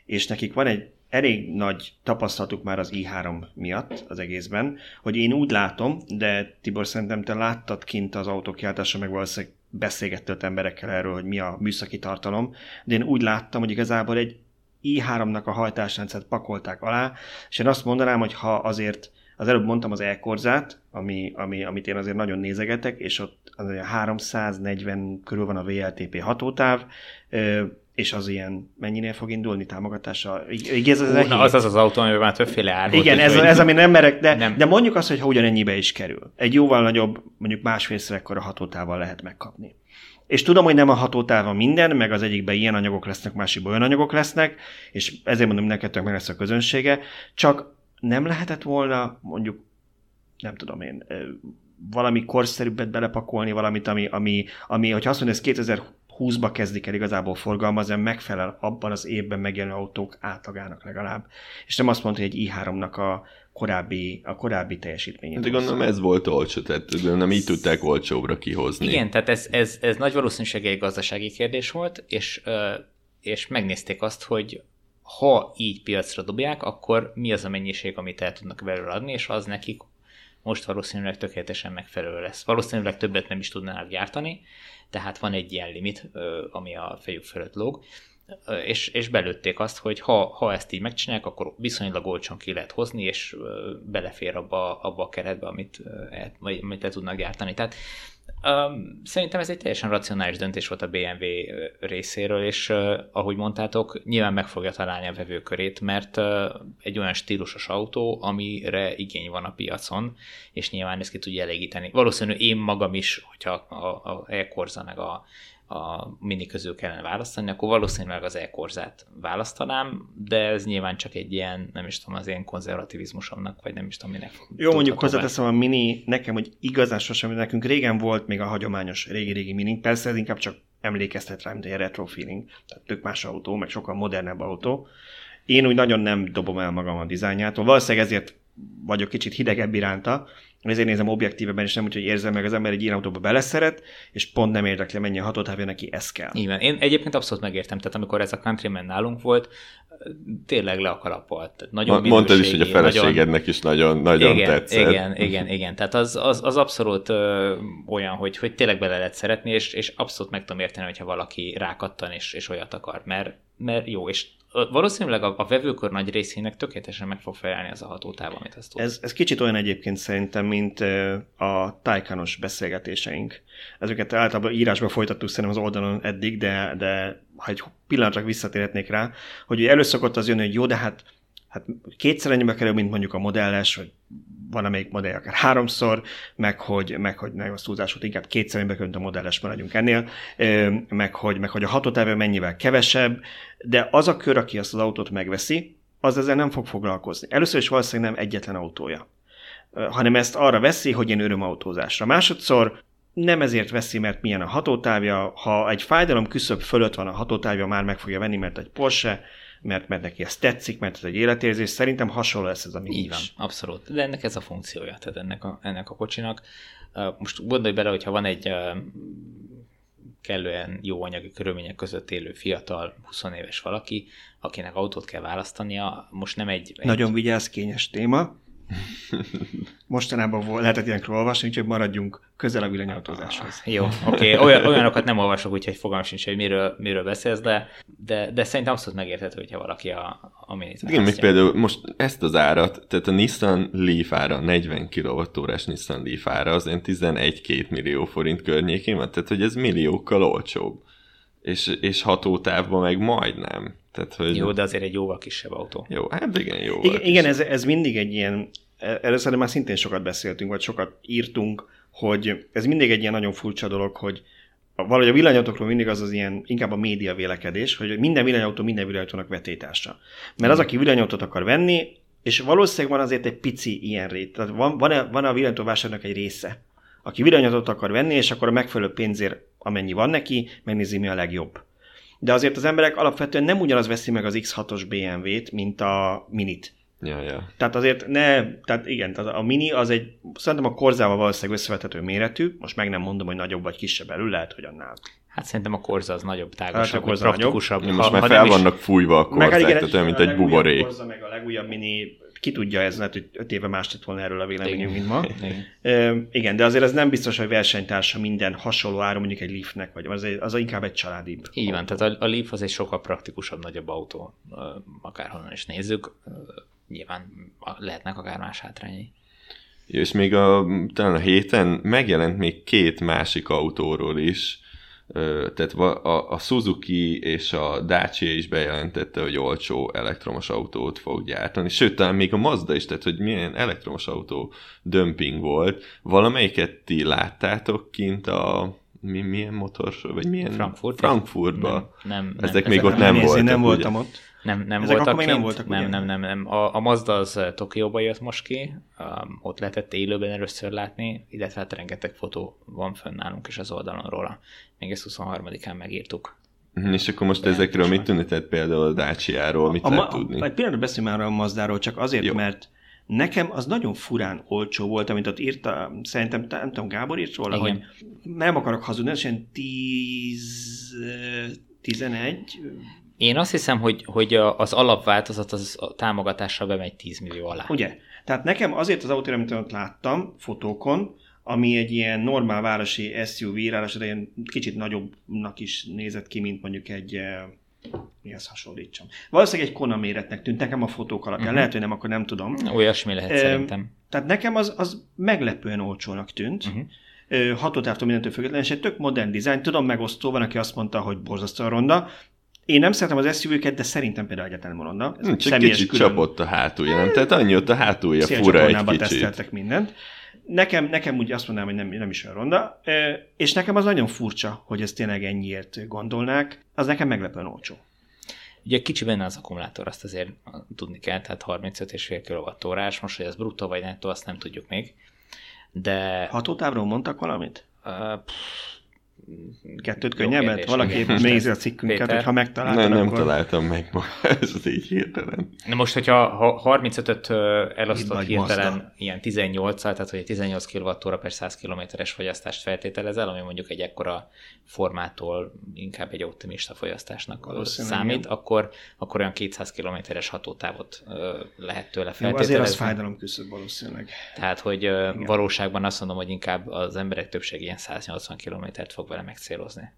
és nekik van egy elég nagy tapasztalatuk már az i3 miatt az egészben, hogy én úgy látom, de Tibor szerintem te láttad kint az autók kiáltása, meg valószínűleg beszélgettél ott emberekkel erről, hogy mi a műszaki tartalom, de én úgy láttam, hogy igazából egy i3-nak a hajtásrendszert pakolták alá, és én azt mondanám, hogy ha azért az előbb mondtam az e-korzát, ami, ami, amit én azért nagyon nézegetek, és ott az olyan 340 körül van a VLTP hatótáv, és az ilyen mennyinél fog indulni támogatása? Igen, ez az, Hú, na, az az az autó, amiben már többféle ár volt. igen, ez, úgyhogy- ez, ami nem merek, de, Nem. de mondjuk azt, hogy ha ugyanennyibe is kerül. Egy jóval nagyobb, mondjuk másfélszer ekkora hatótával lehet megkapni. És tudom, hogy nem a hatótáva minden, meg az egyikben ilyen anyagok lesznek, másikban olyan anyagok lesznek, és ezért mondom, neked meg lesz a közönsége, csak nem lehetett volna mondjuk, nem tudom én, valami korszerűbbet belepakolni, valamit, ami, ami, ami hogyha azt mondja, ez 2020-ba kezdik el igazából forgalmazni, megfelel abban az évben megjelenő autók átlagának legalább. És nem azt mondta, hogy egy i3-nak a korábbi, a korábbi teljesítményét. De gondolom ez volt olcsó, tehát gondolom így tudták olcsóbbra kihozni. Igen, tehát ez, ez, ez nagy valószínűséggel egy gazdasági kérdés volt, és, és megnézték azt, hogy ha így piacra dobják, akkor mi az a mennyiség, amit el tudnak belőle adni, és az nekik most valószínűleg tökéletesen megfelelő lesz. Valószínűleg többet nem is tudnának gyártani, tehát van egy ilyen limit, ami a fejük fölött lóg, és, és belőtték azt, hogy ha, ha ezt így megcsinálják, akkor viszonylag olcsón ki lehet hozni, és belefér abba, abba a keretbe, amit, amit el tudnak gyártani. Tehát Szerintem ez egy teljesen racionális döntés volt a BMW részéről, és ahogy mondtátok, nyilván meg fogja találni a vevőkörét, mert egy olyan stílusos autó, amire igény van a piacon, és nyilván ezt ki tudja elégíteni. Valószínű én magam is, hogyha a, a e-Corsa meg a, a mini közül kellene választani, akkor valószínűleg az e-korzát választanám, de ez nyilván csak egy ilyen, nem is tudom, az én konzervativizmusomnak, vagy nem is tudom, minek Jó, mondjuk hozzáteszem a mini, nekem, hogy igazán sosem, nekünk régen volt még a hagyományos régi-régi mini, persze ez inkább csak emlékeztet rá, mint egy retro feeling, tehát tök más autó, meg sokkal modernebb autó. Én úgy nagyon nem dobom el magam a dizájnjától, valószínűleg ezért vagyok kicsit hidegebb iránta, ezért nézem objektíveben, és nem úgy, hogy érzem meg az ember egy ilyen autóba beleszeret, és pont nem érdekli, mennyi a hatótávja, neki ez kell. Így van. Én egyébként abszolút megértem, tehát amikor ez a Countryman nálunk volt, tényleg le a kalappal. Tehát nagyon Mondtad is, hogy a minőségi, nagyon- feleségednek is nagyon, nagyon igen, tetszett. Igen, igen, igen. Tehát az, az, az abszolút ö, olyan, hogy, hogy tényleg bele lehet szeretni, és, és abszolút meg tudom érteni, hogyha valaki rákattan és, és olyat akar, mert, mert jó, és valószínűleg a, a vevőkör nagy részének tökéletesen meg fog felelni az a hatótáv, amit ezt tud. Ez, ez kicsit olyan egyébként szerintem, mint a tájkanos beszélgetéseink. Ezeket általában írásba folytattuk szerintem az oldalon eddig, de, de ha egy pillanatra visszatérhetnék rá, hogy ugye először szokott az jönni, hogy jó, de hát, hát kétszer ennyibe kerül, mint mondjuk a modelles, vagy van amelyik modell akár háromszor, meg hogy, meg hogy ne az túlzás volt, inkább kétszer ennyibe került a modelles, maradjunk ennél, meg hogy, meg hogy a hatótávja mennyivel kevesebb, de az a kör, aki azt az autót megveszi, az ezzel nem fog foglalkozni. Először is valószínűleg nem egyetlen autója hanem ezt arra veszi, hogy ilyen örömautózásra. Másodszor nem ezért veszi, mert milyen a hatótávja, ha egy fájdalom küszöb fölött van a hatótávja, már meg fogja venni, mert egy Porsche, mert, mert neki ez tetszik, mert ez egy életérzés. Szerintem hasonló lesz ez a Mini Így van, abszolút. De ennek ez a funkciója, tehát ennek a, ennek a kocsinak. Most gondolj bele, hogyha van egy kellően jó anyagi körülmények között élő fiatal, 20 éves valaki, akinek autót kell választania, most nem egy... egy Nagyon vigyázz, kényes téma. <laughs> Mostanában lehetett ilyenkről olvasni, úgyhogy maradjunk közel a villanyautózáshoz. Jó, oké, okay. Olyan, olyanokat nem olvasok, úgyhogy fogalmam sincs, hogy miről, miről beszélsz, de, de, de szerintem abszolút megérthető, hogyha valaki a, a minit Igen, még például most ezt az árat, tehát a Nissan Leaf ára, 40 kWh Nissan Leaf ára, az ilyen 11-2 millió forint környékén van, tehát hogy ez milliókkal olcsóbb. És, és hatótávban meg majdnem. Tehát, hogy... Jó, de azért egy jóval kisebb autó. Jó, hát igen, jó. Igen, igen ez, ez mindig egy ilyen, erről szerintem már szintén sokat beszéltünk, vagy sokat írtunk, hogy ez mindig egy ilyen nagyon furcsa dolog, hogy valahogy a villanyautókról mindig az az ilyen, inkább a média vélekedés, hogy minden villanyautó minden villanyautónak vetétársa. Mert az, aki villanyautót akar venni, és valószínűleg van azért egy pici ilyen rét. Tehát van, van, a, van a villanyautóvásárnak egy része, aki villanyautót akar venni, és akkor a megfelelő pénzért, amennyi van neki, megnézi, mi a legjobb. De azért az emberek alapvetően nem ugyanaz veszi meg az X6-os BMW-t, mint a Minit. Ja, ja. Tehát azért ne, tehát igen, tehát a Mini az egy, szerintem a korzával valószínűleg összevethető méretű, most meg nem mondom, hogy nagyobb vagy kisebb elő, lehet, hogy annál. Hát szerintem a korza az nagyobb, tágasabb, Hát hát praktikusabb. Ja, most már fel vannak fújva a korzák, tehát olyan, mint egy buborék. Korza, meg a legújabb Mini, ki tudja, ez lehet, hogy öt éve más lett volna erről a véleményünk, mint ma. Igen. Igen, de azért ez nem biztos, hogy versenytársa minden hasonló áron, mondjuk egy Leafnek, vagy az, egy, az inkább egy családi. Így van, tehát a, a Leaf az egy sokkal praktikusabb, nagyobb autó, akárhonnan is nézzük. Nyilván lehetnek akár más hátrányai. És még a, talán a héten megjelent még két másik autóról is, tehát va- a, a Suzuki és a Dacia is bejelentette, hogy olcsó elektromos autót fog gyártani. Sőt, talán még a Mazda is, tehát hogy milyen elektromos autó dömping volt. Valamelyiket ti láttátok kint a mi, milyen motor, vagy milyen Frankfurt? Frankfurtba. Nem, nem, Ezek nem, még ott nem Nézni, voltak, nem ugye? voltam ott. Nem, nem Ezek voltak akkor még nem voltak, nem, ugye? nem, nem, nem. A, a Mazda az eh, Tokióba jött most ki, um, ott lehetett élőben először látni, illetve hát rengeteg fotó van fönn nálunk is az oldalon róla. Még ezt 23-án megírtuk. Mhm, És akkor most De ezekről mit tudni? Tehát például a Dacia-ról mit A lehet ma, tudni? egy pillanatra beszéljünk már a Mazdáról, csak azért, Jó. Mert nekem az nagyon furán olcsó volt, amit ott írta, szerintem, nem tudom, Gábor írt róla, Igen. hogy nem akarok hazudni, ilyen 10, eh, 11, Én azt hiszem, hogy, hogy az alapváltozat az a támogatással bemegy 10 millió alá. ugye? Tehát nekem azért az autóra, amit ott láttam fotókon, ami egy ilyen normál városi SUV, ráadásul ilyen kicsit nagyobbnak is nézett ki, mint mondjuk egy eh, mihez hasonlítsam. Valószínűleg egy Kona méretnek tűnt nekem a fotók alapján. Uh-huh. Lehet, hogy nem, akkor nem tudom. Olyasmi lehet Em, szerintem. Tehát nekem az, az meglepően olcsónak tűnt. Uh-huh. Hatótávtól mindentől függetlenül, és egy tök modern dizájn. Tudom, megosztó van, aki azt mondta, hogy borzasztóan ronda. Én nem szeretem az SUV-ket, de szerintem például ronda. Ez Hm, egy csak kicsit külön- csapott a hátulja, nem? Tehát annyi ott a hátulja fura egy kicsit. teszteltek mindent. Nekem, nekem úgy azt mondanám, hogy nem, nem is olyan ronda, és nekem az nagyon furcsa, hogy ezt tényleg ennyiért gondolnák. Az nekem meglepően olcsó. Ugye kicsi benne az akkumulátor, azt azért tudni kell, tehát 35,5 kWh, most hogy ez bruttó vagy nettó, azt nem tudjuk még. De Hatótávról mondtak valamit? uh, Kettőt Jó könnyebben? Valaki igen. nézi a cikkünket, Péter? hogy ha megtaláltad, Nem, nem akkor... találtam meg ma, <laughs> ez az így hirtelen. Na most, hogyha ha 35-öt ö, elosztott hirtelen Mazda. ilyen 18 tehát hogy egy 18 kWh per 100 kilométeres fogyasztást feltételezel, ami mondjuk egy ekkora formától inkább egy optimista fogyasztásnak számít, igen. akkor, akkor olyan 200 kilométeres hatótávot lehet tőle Jó, feltételezni. azért az fájdalom küszöb valószínűleg. Tehát, hogy ö, valóságban azt mondom, hogy inkább az emberek többsége ilyen 180 kilométert fog vele megcélozni.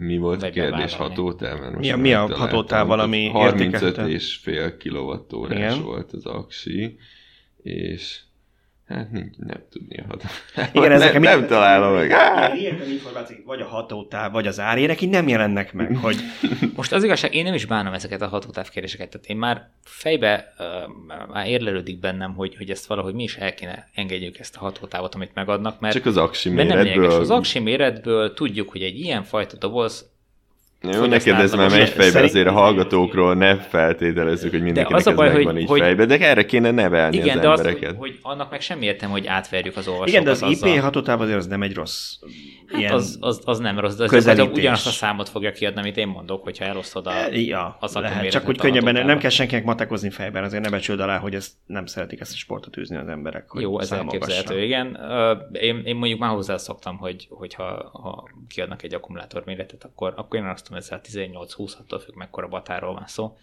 Mi volt a kérdés hatótáv? Mi a- mi a hatótáv valami 35 értékelhető? és fél kilowattórás Igen. volt az aksi, és hát nincs, nem tudni a hatótáv. Igen, ezek nem, nem találom meg. Á! Ilyen információk vagy a hatótáv, vagy az árérek így nem jelennek meg, hogy Most az igazság, én nem is bánom ezeket a hatótáv kérdéseket, tehát én már fejbe uh, már érlelődik bennem, hogy, hogy ezt valahogy mi is el kéne engedjük ezt a hatótávot, amit megadnak, mert, Csak az aksi mert nem lényeges. méretből. Az aksi méretből tudjuk, hogy egy ilyen fajta doboz Jó, neked ez már megy fejbe, szerint- azért a hallgatókról ne feltételezzük, hogy mindenkinek az a ez baj, megvan hogy- így hogy- fejbe, de erre kéne nevelni Igen, az de az, embereket. hogy, hogy annak meg sem értem, hogy átverjük az olvasókat igen, de az azzal. IP hatótáv azért az nem egy rossz Hát az, az, az, nem rossz, de az ugyanazt a számot fogja kiadni, amit én mondok, hogyha elosztod a... E, Ja, az lehet. Csak úgy a könnyebben, nem kell senkinek matekozni fejben, azért ne becsüld alá, hogy ezt nem szeretik ezt a sportot űzni az emberek. Hogy Jó, ez elképzelhető, igen. Én, én mondjuk már hozzászoktam, hogy, hogyha ha kiadnak egy akkumulátor méretet, akkor, akkor én azt tudom, ezzel 18-20 attól függ, mekkora batáról van szó,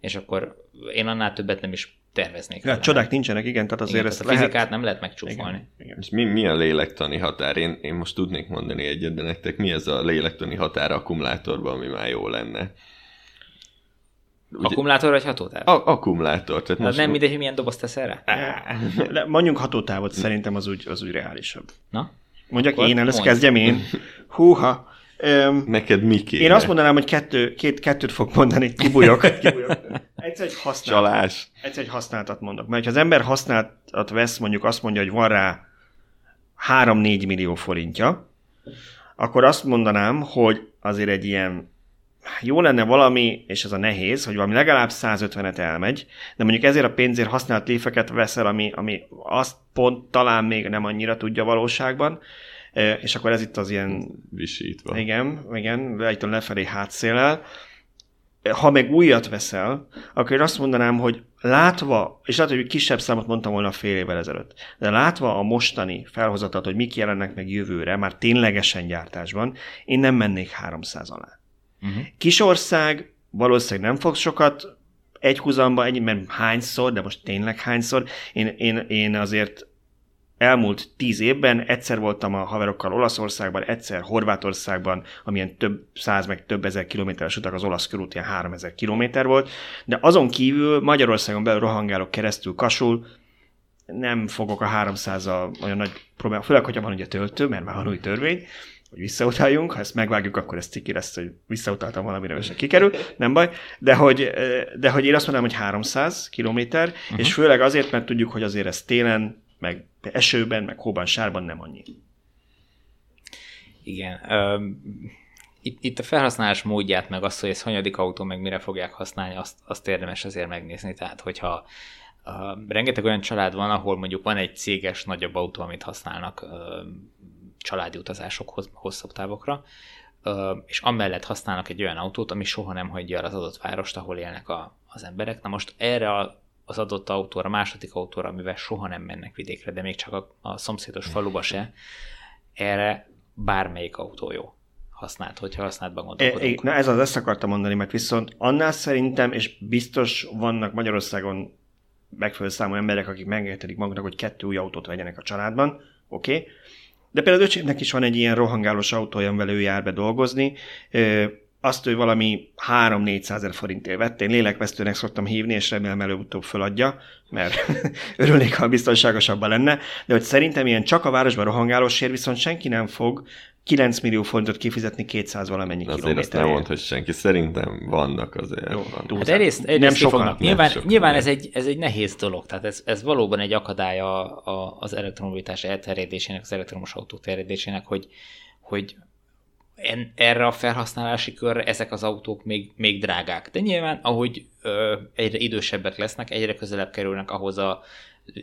és akkor én annál többet nem is terveznék. Ja, csodák nincsenek, igen, tehát azért igen, ezt a lehet... fizikát nem lehet megcsúfolni. Igen, igen. És mi, mi a lélektani határ? Én, én most tudnék mondani egyet, de nektek mi ez a lélektani határ akkumulátorban, ami már jó lenne? Ugye, akkumulátor vagy hatótáv? A- akkumulátor. Tehát most nem mindegy, hogy milyen dobozt tesz erre? De mondjunk hatótávot, szerintem az úgy, az úgy reálisabb. Na? Mondjak Akkor én, először kezdjem én. <laughs> Húha. Um, Neked mi kéne? Én azt mondanám, hogy kettő, két, kettőt fog mondani, kibújok. kibújok. Egyszer egy használt, Csalás. Egyszer egy használtat mondok. Mert ha az ember használtat vesz, mondjuk azt mondja, hogy van rá 3-4 millió forintja, akkor azt mondanám, hogy azért egy ilyen jó lenne valami, és ez a nehéz, hogy valami legalább 150-et elmegy, de mondjuk ezért a pénzért használt léfeket veszel, ami, ami azt pont talán még nem annyira tudja valóságban, és akkor ez itt az ilyen... Visítva. Igen, igen, lejtől lefelé hátszélel. Ha meg újat veszel, akkor én azt mondanám, hogy látva, és lehet, hogy kisebb számot mondtam volna fél évvel ezelőtt, de látva a mostani felhozatat, hogy mik jelennek meg jövőre, már ténylegesen gyártásban, én nem mennék 300 alá. Uh-huh. Kisország valószínűleg nem fog sokat egy húzamba, egy, mert hányszor, de most tényleg hányszor. Én, én, én azért elmúlt tíz évben egyszer voltam a haverokkal Olaszországban, egyszer Horvátországban, amilyen több száz meg több ezer kilométeres utak, az olasz körút ilyen három ezer kilométer volt, de azon kívül Magyarországon belül rohangálok keresztül Kasul, nem fogok a 300-al olyan nagy probléma, főleg, hogyha van ugye töltő, mert már van új törvény, hogy visszautaljunk, ha ezt megvágjuk, akkor ez ciki lesz, hogy visszautaltam valamire, és kikerül, nem baj, de hogy, de hogy én azt mondanám, hogy 300 kilométer, uh-huh. és főleg azért, mert tudjuk, hogy azért ez télen, meg esőben, meg hóban, sárban nem annyi. Igen. Itt, itt a felhasználás módját, meg azt, hogy ez hanyadik autó, meg mire fogják használni, azt, azt érdemes azért megnézni. Tehát, hogyha uh, rengeteg olyan család van, ahol mondjuk van egy céges nagyobb autó, amit használnak uh, családi utazások hosszabb távokra, és amellett használnak egy olyan autót, ami soha nem hagyja el az adott várost, ahol élnek a, az emberek. Na most erre a, az adott autóra, a második autóra, amivel soha nem mennek vidékre, de még csak a, a szomszédos faluba se, erre bármelyik autó jó használt, hogyha használatban gondolkodunk. É, na ez az, ezt akartam mondani, mert viszont annál szerintem, és biztos vannak Magyarországon megfelelő számú emberek, akik megengedhetik maguknak, hogy kettő új autót vegyenek a családban, oké, okay? De például öcsémnek is van egy ilyen rohangálós autója, amivel ő jár be dolgozni. Azt ő valami 3-400 ezer forintért vett. Én lélekvesztőnek szoktam hívni, és remélem előbb-utóbb föladja, mert <laughs> örülnék, ha biztonságosabban lenne. De hogy szerintem ilyen csak a városban rohangálósért viszont senki nem fog 9 millió forintot kifizetni 200 valamennyi kilométerért. Azért azt nem mondd, hogy senki. Szerintem vannak azért. Jó, vannak. Hát egyrészt, egyrészt nem sokan. Fognak. Nyilván, nem sokan, nyilván ez, egy, ez egy nehéz dolog, tehát ez, ez valóban egy akadálya az elektromobilitás elterjedésének, az elektromos autók terjedésének, hogy, hogy en, erre a felhasználási körre ezek az autók még, még drágák. De nyilván, ahogy ö, egyre idősebbek lesznek, egyre közelebb kerülnek ahhoz a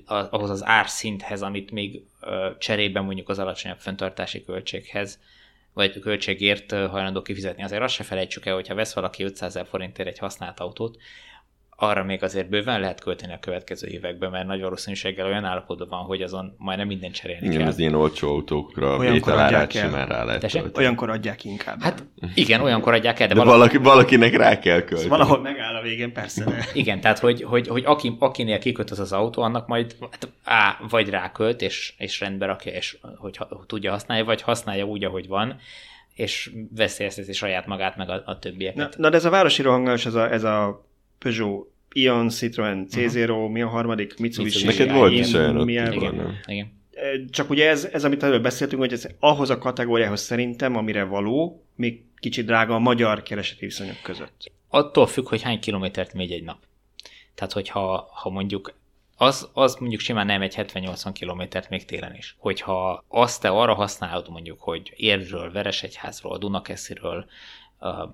ahhoz az árszinthez, amit még cserében mondjuk az alacsonyabb fenntartási költséghez, vagy költségért hajlandó kifizetni. Azért azt se felejtsük el, hogyha vesz valaki 500 ezer forintért egy használt autót, arra még azért bőven lehet költeni a következő években, mert nagy valószínűséggel olyan állapotban van, hogy azon majdnem minden cserélni igen, kell. az ilyen olcsó autókra vételárát simán rá lehet Tessék? Olyankor adják inkább. Hát igen, olyankor adják el, de, de valaki, valaki, valakinek rá kell költeni. Szóval valahol megáll a végén, persze. De. <laughs> Igen, tehát hogy, hogy, hogy aki, akinél kiköt az az autó, annak majd hát, á, vagy rákölt, és, és rendbe rakja, és hogy tudja használni, vagy használja úgy, ahogy van, és veszélyezteti saját magát, meg a, a többieket. Na, na, de ez a városi rohangás, ez a, ez a Peugeot Ion, Citroen, C0, uh-huh. mi a harmadik? Mitsubishi. Neked volt is olyan igen, igen, igen. Csak ugye ez, ez, amit előbb beszéltünk, hogy ez ahhoz a kategóriához szerintem, amire való, még kicsit drága a magyar kereseti viszonyok között. Attól függ, hogy hány kilométert megy egy nap. Tehát, hogyha ha mondjuk az, az mondjuk simán nem egy 70-80 kilométert még télen is. Hogyha azt te arra használod mondjuk, hogy Érvről, Veresegyházról, Dunakesziről,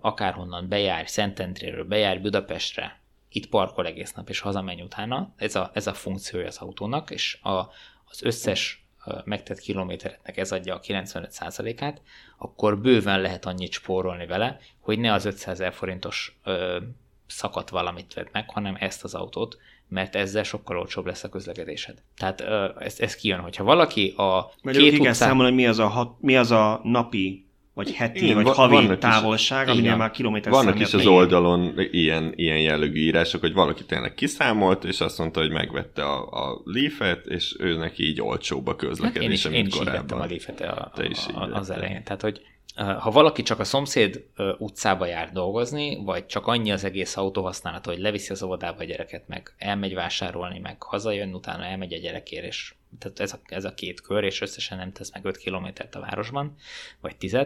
akárhonnan bejár, Szentendréről, bejár Budapestre, itt parkol egész nap, és hazamenj utána. Ez a, ez a funkciója az autónak, és a, az összes megtett kilométeretnek ez adja a 95%-át, akkor bőven lehet annyit spórolni vele, hogy ne az 500 ezer forintos ö, szakadt valamit vedd meg, hanem ezt az autót, mert ezzel sokkal olcsóbb lesz a közlekedésed. Tehát ö, ez, ez kijön, hogyha valaki a Mert két utcán... számolni, hogy mi az a, hat, mi az a napi vagy heti, Igen, vagy havi távolság, is, aminél már kilométer Vannak is az oldalon ilyen, ilyen jellegű írások, hogy valaki tényleg kiszámolt, és azt mondta, hogy megvette a, a Leaf-et, és ő neki így olcsóbb közlekedése, hát én is, mint én korábban. Én is a Leaf-et a, a, is a, az elején. Tehát, hogy ha valaki csak a szomszéd utcába jár dolgozni, vagy csak annyi az egész autóhasználat, hogy leviszi az óvodába a gyereket, meg elmegy vásárolni, meg hazajön, utána elmegy a gyerekért, és tehát ez a, ez a két kör, és összesen nem tesz meg 5 kilométert a városban, vagy 10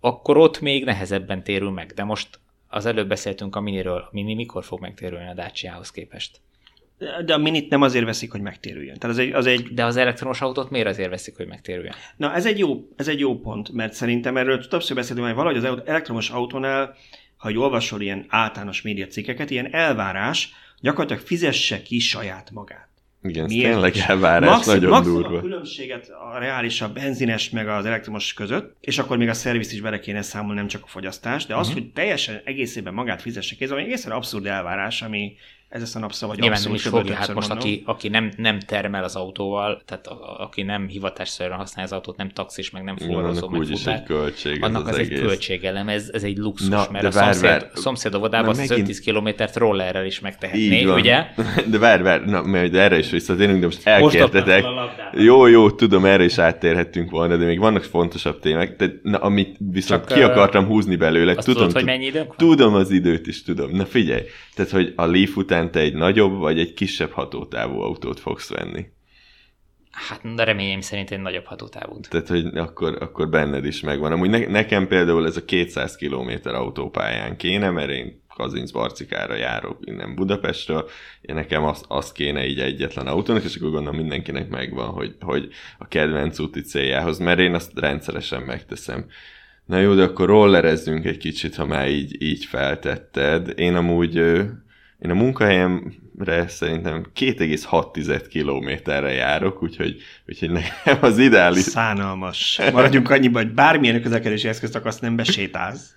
akkor ott még nehezebben térül meg. De most az előbb beszéltünk a miniről, a mini mikor fog megtérülni a Dacia-hoz képest? De a minit nem azért veszik, hogy megtérüljön. Tehát az egy, az egy... De az elektromos autót miért azért veszik, hogy megtérüljön? Na, ez egy jó, ez egy jó pont, mert szerintem erről többször beszéltünk, hogy valahogy az elektromos autónál, ha olvasol ilyen általános médiacikkeket, ilyen elvárás, gyakorlatilag fizesse ki saját magát. Igen, Miért? tényleg elvárás, maximum, nagyon maximum durva. a különbséget a reális a benzines meg az elektromos között, és akkor még a szerviz is bele kéne számolni, nem csak a fogyasztás, de az, uh-huh. hogy teljesen egészében magát fizesse ki, ez egy egészen abszurd elvárás, ami ez lesz a napszava, vagy Nyilván nem is fogja, hát most aki, aki nem, nem termel az autóval, tehát a, aki nem hivatásszerűen használja az autót, nem taxis, meg nem forrozó, meg futár, egy költség annak az, az egy költségelem, ez, ez egy luxus, Na, mert a vár, szomszéd, vár, szomszéd óvodában megint... 5-10 kilométert rollerrel is megtehetné, ugye? <laughs> De várj, várj, na, mert erre is visszatérünk, de most elkértetek. Jó, jó, tudom, erre is áttérhettünk volna, de még vannak fontosabb témák, de na, amit viszont Csak, ki akartam húzni belőle. Azt tudom, tudod, hogy mennyi időnk Tudom az időt is, tudom. Na figyelj, tehát, hogy a Leaf után te egy nagyobb vagy egy kisebb hatótávú autót fogsz venni. Hát de reményem szerint egy nagyobb hatótávú. Tehát, hogy akkor, akkor benned is megvan. Amúgy ne, nekem például ez a 200 km autópályán kéne, mert én Kazinc Barcikára járok innen Budapestről, én nekem azt, az kéne így egyetlen autónak, és akkor gondolom mindenkinek megvan, hogy, hogy a kedvenc úti céljához, mert én azt rendszeresen megteszem. Na jó, de akkor rollerezzünk egy kicsit, ha már így, így feltetted. Én amúgy én a munkahelyemre szerintem 2,6 kilométerre járok, úgyhogy, úgyhogy nekem az ideális... Szánalmas. Maradjunk annyiban, hogy bármilyen közlekedési eszközt akarsz, nem besétálsz.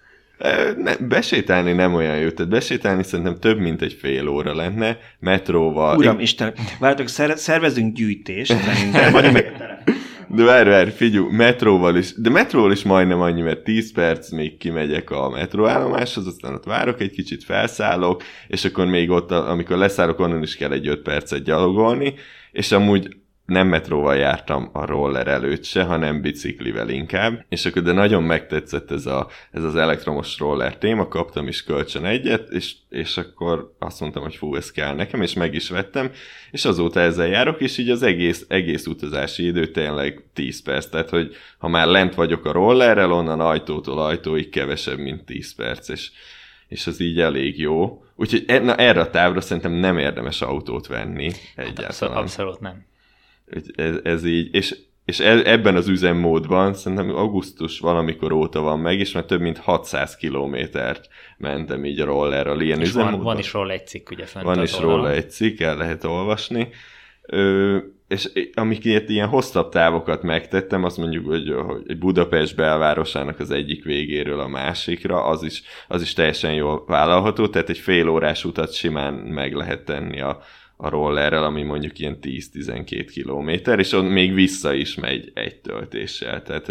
Ne, besétálni nem olyan jó, tehát besétálni szerintem több, mint egy fél óra lenne, metróval. Uram, én... Isten, várjátok, szervezünk gyűjtést, szerintem, vagyunk meg <laughs> de várj, várj, figyelj, metróval is, de metróval is majdnem annyi, mert 10 perc még kimegyek a metróállomáshoz, aztán ott várok egy kicsit, felszállok, és akkor még ott, amikor leszállok, onnan is kell egy 5 percet gyalogolni, és amúgy nem metróval jártam a roller előtt se, hanem biciklivel inkább, és akkor de nagyon megtetszett ez, a, ez az elektromos roller téma, kaptam is kölcsön egyet, és, és akkor azt mondtam, hogy fú, ez kell nekem, és meg is vettem, és azóta ezzel járok, és így az egész, egész utazási idő tényleg 10 perc, tehát hogy ha már lent vagyok a rollerrel, onnan ajtótól ajtóig kevesebb, mint 10 perc, és, és az így elég jó. Úgyhogy e, na, erre a távra szerintem nem érdemes autót venni egyáltalán. Abszolút, abszolút nem ez, ez így, és, és e, ebben az üzemmódban szerintem augusztus valamikor óta van meg, és már több mint 600 kilométert mentem így a rollerral ilyen és üzemmódban. Van, van is róla egy cikk, ugye fent Van is róla egy cikk, el lehet olvasni. Ö, és amiket ilyen hosszabb távokat megtettem, azt mondjuk, hogy, hogy Budapest belvárosának az egyik végéről a másikra, az is, az is teljesen jól vállalható, tehát egy fél órás utat simán meg lehet tenni a, a rollerrel, ami mondjuk ilyen 10-12 kilométer, és ott még vissza is megy egy töltéssel. Tehát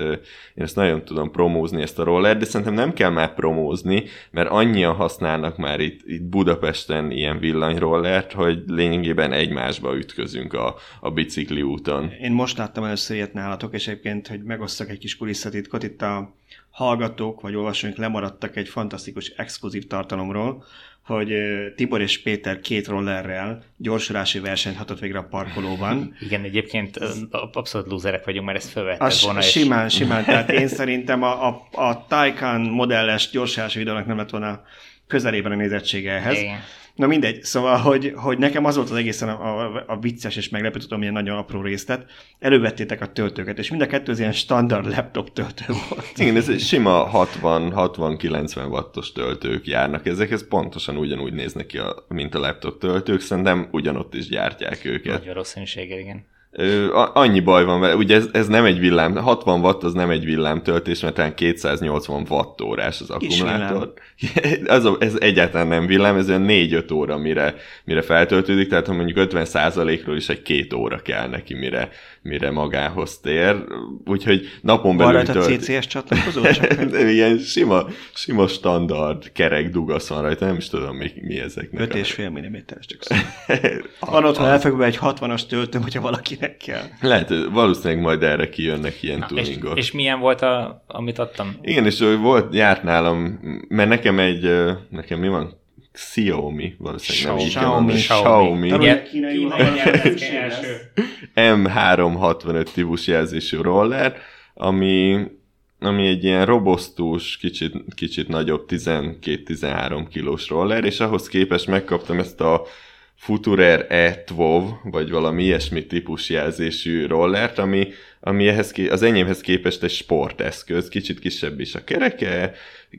én ezt nagyon tudom promózni, ezt a roller, de szerintem nem kell már promózni, mert annyian használnak már itt, itt Budapesten ilyen villanyrollert, hogy lényegében egymásba ütközünk a, a bicikli úton. Én most láttam először ilyet nálatok, és egyébként, hogy megosztak egy kis kulisszatitkot, itt a hallgatók vagy olvasóink lemaradtak egy fantasztikus exkluzív tartalomról, hogy Tibor és Péter két rollerrel gyorsulási versenyt hatott végre a parkolóban. Igen, egyébként abszolút lúzerek vagyunk, mert ezt felvetted volna. Simán, és... simán. Tehát én szerintem a, a, a Taycan modelles gyorsulási videónak nem lett volna közelében a nézettsége ehhez. Igen. Na mindegy, szóval, hogy, hogy nekem az volt az egészen a, a, a vicces és meglepő, tudom, ilyen nagyon apró részlet. Elővettétek a töltőket, és mind a kettő az ilyen standard laptop töltő volt. Igen, ez egy sima 60-60-90 wattos töltők járnak. Ezek ez pontosan ugyanúgy néznek ki, a, mint a laptop töltők, szerintem ugyanott is gyártják őket. Nagy valószínűséggel, igen annyi baj van vele, ugye ez, ez nem egy villám, 60 watt az nem egy villámtöltés, mert talán 280 wattórás az akkumulátor. <laughs> Ez, ez egyáltalán nem villám, ez olyan 4-5 óra, mire, mire feltöltődik, tehát ha mondjuk 50%-ról is egy két óra kell neki, mire, mire magához tér, úgyhogy napon Van belül rajta tölt... CCS csatlakozó? <laughs> Ilyen sima, sima standard kerek dugasz van rajta, nem is tudom, mi, mi ezeknek. 5,5 mm-es csak <laughs> szó. Van otthon elfogva egy 60-as töltőm, hogyha valakinek kell. Lehet, valószínűleg majd erre kijönnek ilyen Na, és, tuningok. és milyen volt, a, amit adtam? Igen, és volt, járt nálam, mert nekem egy, nekem mi van? Xiaomi, valószínűleg nem Xiaomi. Xiaomi. Xiaomi. Tanulj Igen. kínai Kínai nyelven, nyelven első. első. M365 típus jelzésű roller, ami, ami egy ilyen robosztus, kicsit, kicsit nagyobb, 12-13 kilós roller, és ahhoz képest megkaptam ezt a Futurer E12, vagy valami ilyesmi típus jelzésű rollert, ami, ami ehhez, ké- az enyémhez képest egy sporteszköz, kicsit kisebb is a kereke,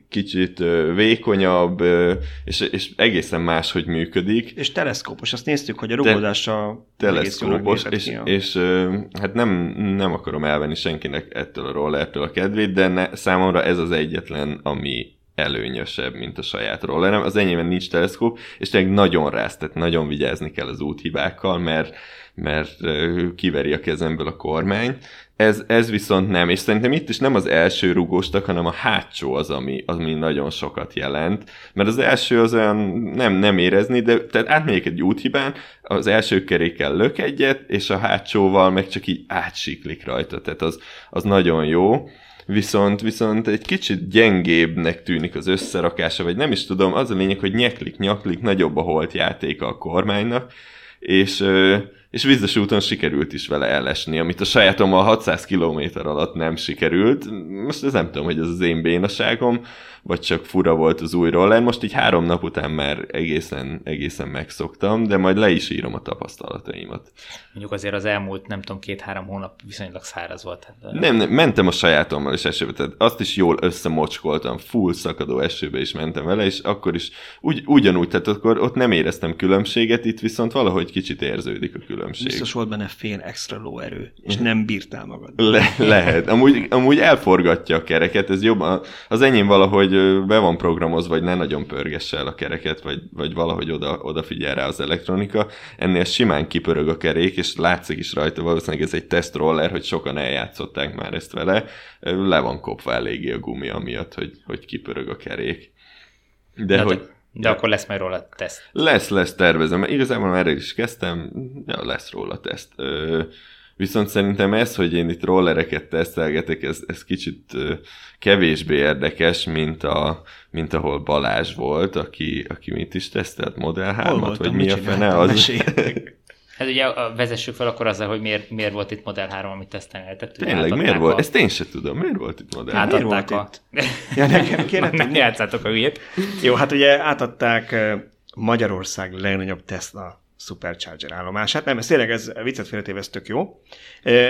kicsit ö, vékonyabb, ö, és, és egészen máshogy működik. És teleszkópos, azt néztük, hogy a rugódása jónak teleszkópos, és, ki a- és ö, hát nem, nem akarom elvenni senkinek ettől a rollertől a kedvét, de ne, számomra ez az egyetlen, ami előnyösebb, mint a saját rollerem. Az enyémben nincs teleszkóp, és tényleg nagyon rász, tehát nagyon vigyázni kell az úthibákkal, mert, mert kiveri a kezemből a kormány. Ez, ez viszont nem, és szerintem itt is nem az első rugóstak, hanem a hátsó az, ami, ami nagyon sokat jelent, mert az első az olyan nem, nem érezni, de tehát átmegyek egy úthibán, az első kerékkel lök egyet, és a hátsóval meg csak így átsiklik rajta, tehát az, az nagyon jó. Viszont, viszont egy kicsit gyengébbnek tűnik az összerakása, vagy nem is tudom, az a lényeg, hogy nyeklik, nyaklik, nagyobb a holt játéka a kormánynak, és, és vízes úton sikerült is vele elesni, amit a sajátommal 600 km alatt nem sikerült. Most ez nem tudom, hogy ez az én bénaságom, vagy csak fura volt az új roller. Most így három nap után már egészen, egészen megszoktam, de majd le is írom a tapasztalataimat. Mondjuk azért az elmúlt, nem tudom, két-három hónap viszonylag száraz volt. Hát, Nem, nem, mentem a sajátommal is esőbe, tehát azt is jól összemocskoltam, full szakadó esőbe is mentem vele, és akkor is ugy, ugyanúgy, tehát akkor ott nem éreztem különbséget, itt viszont valahogy kicsit érződik a különbség. Biztos volt benne fél extra lóerő, és nem bírtál magad. Le, lehet. Amúgy, amúgy elforgatja a kereket, ez jobban. Az enyém valahogy be van programozva, vagy ne nagyon pörgesse el a kereket, vagy, vagy valahogy oda, odafigyel rá az elektronika. Ennél simán kipörög a kerék, és látszik is rajta, valószínűleg ez egy tesztroller, hogy sokan eljátszották már ezt vele. Le van kopva eléggé a gumi amiatt, hogy, hogy kipörög a kerék. De, de, hogy... de, de akkor lesz majd róla teszt. Lesz, lesz, tervezem. Igazából már erre is kezdtem, ja, lesz róla teszt. Ö, viszont szerintem ez, hogy én itt rollereket tesztelgetek, ez, ez kicsit kevésbé érdekes, mint, a, mint ahol Balázs volt, aki, aki mit is tesztelt, Model 3 vagy mi a fene az? <laughs> Hát ugye a- vezessük fel akkor azzal, hogy miért, miért volt itt Model 3, amit tesztelni lehetett. Tényleg, miért átadták volt? A, Ezt én se tudom. Miért volt itt Model 3? Miért átadták volt a... Ja, nekem kéne <laughs> Nem játszátok a hülyét. Jó, hát ugye átadták Magyarország legnagyobb Tesla Supercharger állomását. Nem, ez tényleg ez viccet félretéve, ez tök jó.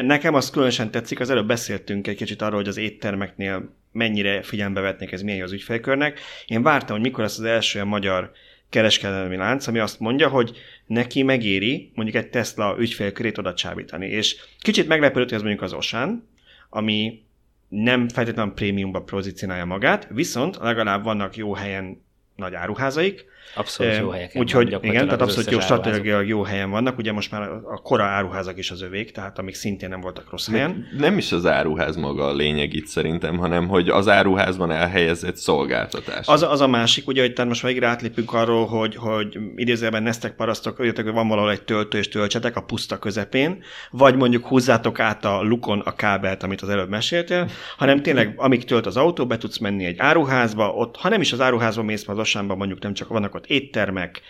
Nekem az különösen tetszik, az előbb beszéltünk egy kicsit arról, hogy az éttermeknél mennyire figyelembe vetnék, ez milyen az ügyfélkörnek. Én vártam, hogy mikor lesz az első magyar kereskedelmi lánc, ami azt mondja, hogy neki megéri mondjuk egy Tesla ügyfélkörét oda csábítani. És kicsit meglepődött, hogy ez mondjuk az Osán, ami nem feltétlenül prémiumba pozícionálja magát, viszont legalább vannak jó helyen nagy áruházaik. Abszolút jó helyeken. Úgyhogy van igen, tehát abszolút jó stratégiailag jó helyen vannak. Ugye most már a kora áruházak is az övék, tehát amik szintén nem voltak rossz helyen. Nem is az áruház maga a lényeg itt szerintem, hanem hogy az áruházban elhelyezett szolgáltatás. Az, az a másik, ugye, hogy most végre átlépünk arról, hogy, hogy idézőjelben neztek parasztok, jöttek, hogy van valahol egy töltő és töltsetek a puszta közepén, vagy mondjuk húzzátok át a lukon a kábelt, amit az előbb meséltél, hanem tényleg, amíg tölt az autó, be tudsz menni egy áruházba, ott, ha nem is az áruházba mész, mert az mondjuk nem csak vannak ott éttermek,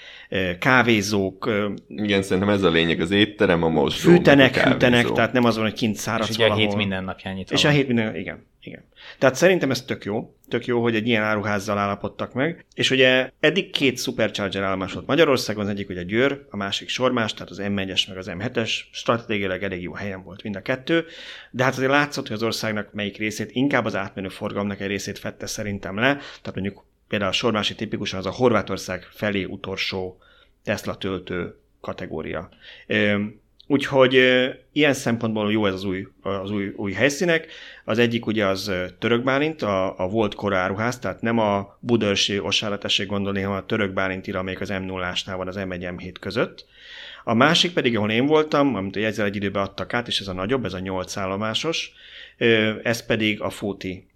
kávézók, Igen, szerintem ez a lényeg, az étterem, a mosdó, a fűtenek, kávézó. hűtenek, tehát nem az van, hogy kint száradsz És ugye a valahol. hét minden napján nyitva És a hét minden, igen, igen. Tehát szerintem ez tök jó, tök jó, hogy egy ilyen áruházzal állapodtak meg. És ugye eddig két Supercharger állomás volt Magyarországon, az egyik ugye Győr, a másik Sormás, tehát az M1-es meg az M7-es, stratégiailag elég jó helyen volt mind a kettő, de hát azért látszott, hogy az országnak melyik részét, inkább az átmenő forgalomnak egy részét fette szerintem le, tehát mondjuk például a Sormási tipikusan az a Horvátország felé utolsó Tesla töltő kategória. Úgyhogy ilyen szempontból jó ez az új, az új, új helyszínek. Az egyik ugye az Török Bálint, a, a volt kora áruház, tehát nem a Budörsi Osára tessék gondolni, hanem a Török Bálintira, amelyik az M0-ásnál van az M1 M7 között. A másik pedig, ahol én voltam, amit ezzel egy időben adtak át, és ez a nagyobb, ez a nyolc állomásos, ez pedig a Fóti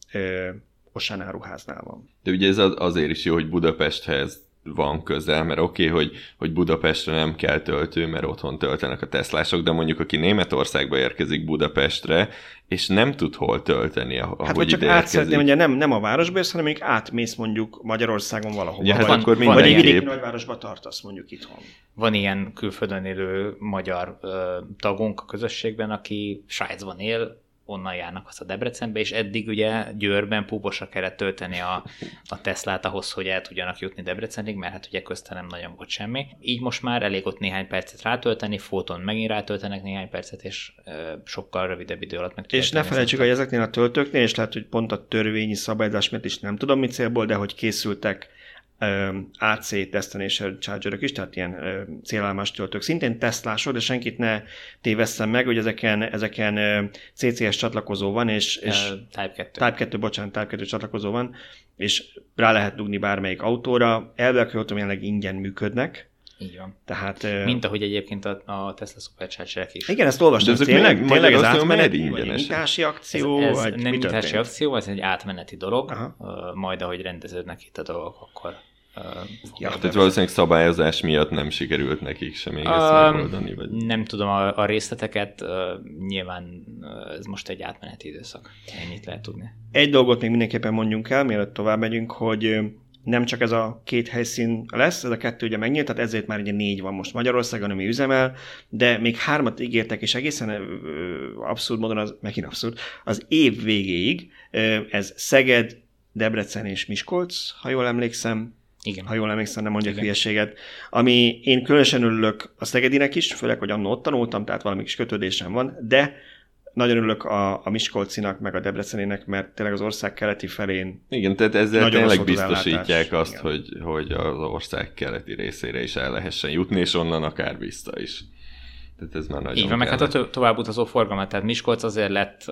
Osán áruháznál van. De ugye ez azért is jó, hogy Budapesthez van közel, mert oké, okay, hogy, hogy Budapestre nem kell töltő, mert otthon töltenek a Teslások, de mondjuk aki Németországba érkezik Budapestre, és nem tud hol tölteni, ahogy hát, vagy csak átszedni, ugye nem, nem a városba jössz, hanem mondjuk átmész mondjuk Magyarországon valahol. Ja, hát vagy, akkor vagy egy vidéki nagyvárosba tartasz mondjuk itthon. Van ilyen külföldön élő magyar ö, tagunk a közösségben, aki Svájcban él, onnan járnak az a Debrecenbe, és eddig ugye Győrben púbosra kellett tölteni a, a Teslát ahhoz, hogy el tudjanak jutni Debrecenig, mert hát ugye közte nem nagyon volt semmi. Így most már elég ott néhány percet rátölteni, foton megint rátöltenek néhány percet, és ö, sokkal rövidebb idő alatt meg És ne felejtsük, hogy ezeknél a töltőknél, és lehet, hogy pont a törvényi szabályzás miatt is nem tudom mi célból, de hogy készültek AC Destination Chargerök is, tehát ilyen célállomás töltők. Szintén Teslások, de senkit ne tévesszem meg, hogy ezeken, ezeken CCS csatlakozó van, és, és uh, Type 2. Type 2, bocsánat, Type 2 csatlakozó van, és rá lehet dugni bármelyik autóra. Elvileg, hogy jelenleg ingyen működnek, így van. Tehát, Mint ahogy egyébként a, a Tesla supercharger is. Igen, ezt olvastam, ez tényleg, tényleg ez átmeneti, vagy nyitási akció? Ez, ez vagy nem nyitási akció, ez egy átmeneti dolog, Aha. majd ahogy rendeződnek itt a dolgok, akkor Ja, tehát valószínűleg szabályozás miatt nem sikerült nekik sem még ezt um, megoldani? Vagy... Nem tudom a, a részleteket, uh, nyilván uh, ez most egy átmeneti időszak. Ennyit lehet tudni. Egy dolgot még mindenképpen mondjunk el, mielőtt tovább megyünk, hogy nem csak ez a két helyszín lesz, ez a kettő ugye megnyílt, tehát ezért már ugye négy van most Magyarországon, ami üzemel, de még hármat ígértek, és egészen abszurd módon, az, megint abszurd, az év végéig ez Szeged, Debrecen és Miskolc, ha jól emlékszem, igen. Ha jól emlékszem, nem mondjak hülyeséget. Ami én különösen örülök a Szegedinek is, főleg, hogy annó ott tanultam, tehát valami kis kötődésem van, de nagyon örülök a, a Miskolcinak, meg a Debrecenének, mert tényleg az ország keleti felén Igen, tehát ezzel tényleg biztosítják azt, hogy, hogy az ország keleti részére is el lehessen jutni, és onnan akár vissza is. Tehát ez már nagyon Így van, meg hát a tovább utazó forgalmat, tehát Miskolc azért lett,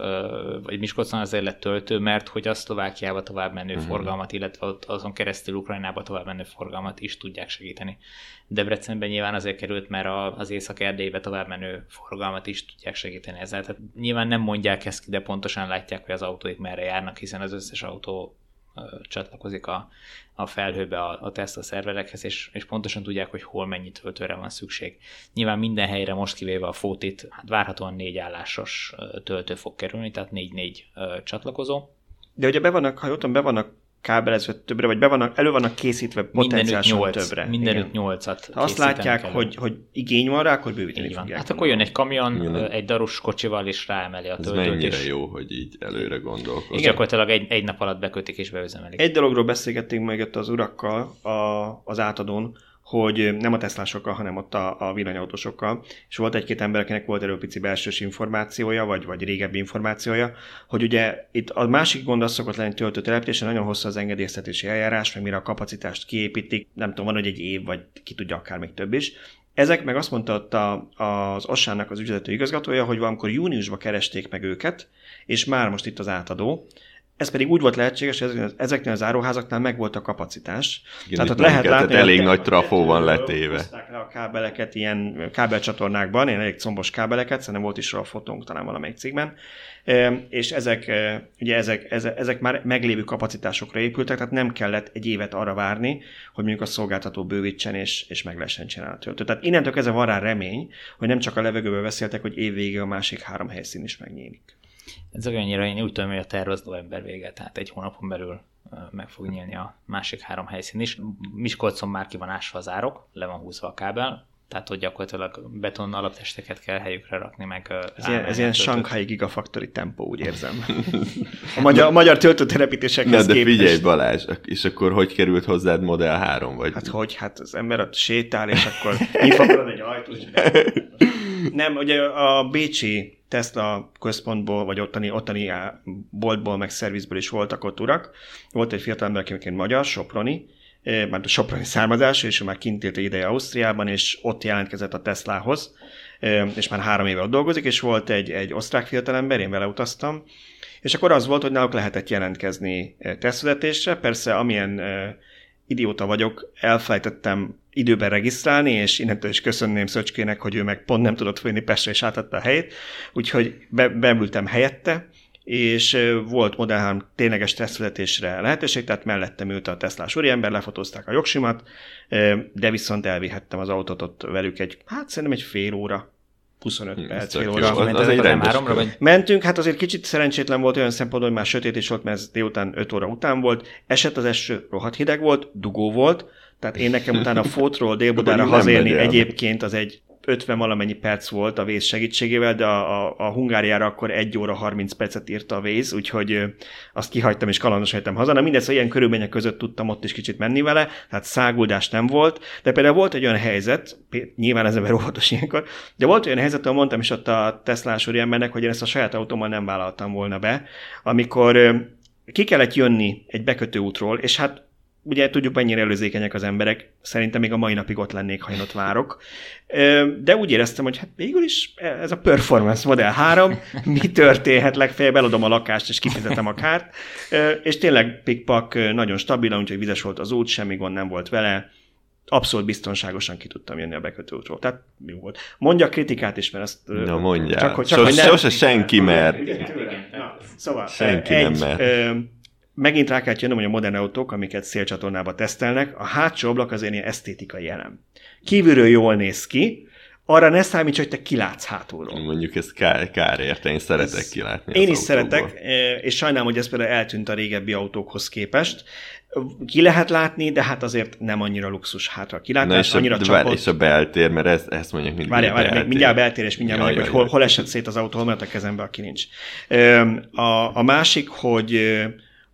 vagy Miskolcon azért lett töltő, mert hogy a Szlovákiába tovább menő uh-huh. forgalmat, illetve azon keresztül Ukrajnába tovább menő forgalmat is tudják segíteni. Debrecenben nyilván azért került, mert az Észak-Erdélybe tovább menő forgalmat is tudják segíteni ezzel. Tehát nyilván nem mondják ezt ki, de pontosan látják, hogy az autóik merre járnak, hiszen az összes autó csatlakozik a, a felhőbe a, a Tesla szerverekhez, és, és pontosan tudják, hogy hol mennyi töltőre van szükség. Nyilván minden helyre most kivéve a fótit, hát várhatóan négy állásos töltő fog kerülni, tehát négy-négy csatlakozó. De ugye be vannak, ha jól be vannak kábelezve többre, vagy be vannak, elő vannak készítve potenciálisan nyolc, többre. Mindenütt nyolcat Ha azt látják, hogy, hogy igény van rá, akkor bővíteni így van. fogják. Hát akkor jön egy kamion, Jön. egy darus kocsival, és ráemeli a töltőt. Ez mennyire és... jó, hogy így előre gondolkozik. És gyakorlatilag egy, egy nap alatt bekötik és beüzemelik. Egy dologról beszélgettünk meg ott az urakkal a, az átadón, hogy nem a Teslásokkal, hanem ott a, a villanyautósokkal, és volt egy-két ember, akinek volt erről pici belsős információja, vagy, vagy régebbi információja, hogy ugye itt a másik gond az szokott lenni töltőtelepítésen, nagyon hosszú az engedélyeztetési eljárás, meg mire a kapacitást kiépítik, nem tudom, van, hogy egy év, vagy ki tudja, akár még több is. Ezek meg azt mondta ott a, az Ossának az ügyvezető igazgatója, hogy valamikor júniusban keresték meg őket, és már most itt az átadó, ez pedig úgy volt lehetséges, hogy ezeknél az áruházaknál meg volt a kapacitás. Igen, tehát ott lehet látni, tehát elég nagy trafó van letéve. le a kábeleket ilyen kábelcsatornákban, ilyen elég combos kábeleket, szerintem volt is a fotónk talán valamelyik cégben, és ezek, ugye ezek, ezek már meglévő kapacitásokra épültek, tehát nem kellett egy évet arra várni, hogy mondjuk a szolgáltató bővítsen és, és meg lehessen csinálni a töltőt. Tehát innentől kezdve van rá remény, hogy nem csak a levegőből beszéltek, hogy évvégig a másik három helyszín is megnyílik. Ez olyannyira én úgy tudom, hogy a terv az november vége, tehát egy hónapon belül meg fog nyílni a másik három helyszín is. Miskolcon már ki van ásva az árok, le van húzva a kábel, tehát hogy gyakorlatilag beton alaptesteket kell helyükre rakni, meg Ez ilyen, ez ilyen Shanghai Gigafactory tempó, úgy érzem. <laughs> A magyar, a magyar töltőtelepítésekhez Na, de képest. figyelj Balázs, és akkor hogy került hozzád Model 3? Vagy? Hát hogy? Hát az ember ott sétál, és akkor <laughs> nyitva egy ajtót. Nem, ugye a Bécsi Tesla központból, vagy ottani, ottani boltból, meg szervizből is voltak ott urak. Volt egy fiatal ember, aki magyar, Soproni, már a Soproni származás, és ő már kint élt ideje Ausztriában, és ott jelentkezett a Teslahoz, és már három éve ott dolgozik, és volt egy, egy osztrák fiatalember, én vele utaztam, és akkor az volt, hogy náluk lehetett jelentkezni tesztvezetésre, persze amilyen idióta vagyok, elfelejtettem időben regisztrálni, és innentől is köszönném Szöcskének, hogy ő meg pont nem tudott folyni Pestre, és átadta a helyét, úgyhogy be, beültem helyette, és volt Model 3 tényleges tesztvezetésre lehetőség, tehát mellettem ült a Teslás úriember, lefotózták a jogsimat, de viszont elvihettem az autót ott velük egy, hát szerintem egy fél óra, 25 hmm, perc, fél óra. Az, az egy háromra, vagy? Mentünk, hát azért kicsit szerencsétlen volt olyan szempontból, hogy már sötét is volt, mert ez délután 5 óra után volt. Esett az eső, rohadt hideg volt, dugó volt, tehát én nekem utána Fótról Délbudára hazérni egyébként az egy 50 valamennyi perc volt a vész segítségével, de a, a, a Hungáriára akkor 1 óra 30 percet írta a vész, úgyhogy azt kihagytam és kalandos jöttem haza. Na mindez, ilyen körülmények között tudtam ott is kicsit menni vele, tehát száguldás nem volt, de például volt egy olyan helyzet, nyilván ez ember óvatos ilyenkor, de volt olyan helyzet, ahol mondtam is ott a Teslás embernek, hogy én ezt a saját autómmal nem vállaltam volna be, amikor ki kellett jönni egy bekötő útról, és hát ugye tudjuk, mennyire előzékenyek az emberek, szerintem még a mai napig ott lennék, ha én ott várok. De úgy éreztem, hogy hát végül is ez a Performance Model 3, mi történhet, legfeljebb eladom a lakást, és kifizetem a kárt. És tényleg pikpak nagyon stabilan, úgyhogy vizes volt az út, semmi gond nem volt vele, abszolút biztonságosan ki tudtam jönni a bekötőútról. Tehát mi volt. Mondja kritikát is, mert ezt... Na mondja. Csak, csak, Sos, hogy nem... Sose senki mer. Szóval senki egy, nem mer megint rá kell jönnöm, hogy a modern autók, amiket szélcsatornába tesztelnek, a hátsó ablak azért ilyen esztétikai elem. Kívülről jól néz ki, arra ne számíts, hogy te kilátsz hátulról. Mondjuk ez kár, kár érte, én szeretek ez kilátni Én is autókból. szeretek, és sajnálom, hogy ez például eltűnt a régebbi autókhoz képest. Ki lehet látni, de hát azért nem annyira luxus hátra kilátás, Na és annyira a, csapott. És a beltér, mert ezt, ezt mondjuk mindig Várjál, várjál, beltér. mindjárt beltér, és mindjárt ja, mondjuk, hogy hol, hol esett szét az autó, hol mert a kezembe, aki nincs. A, a másik, hogy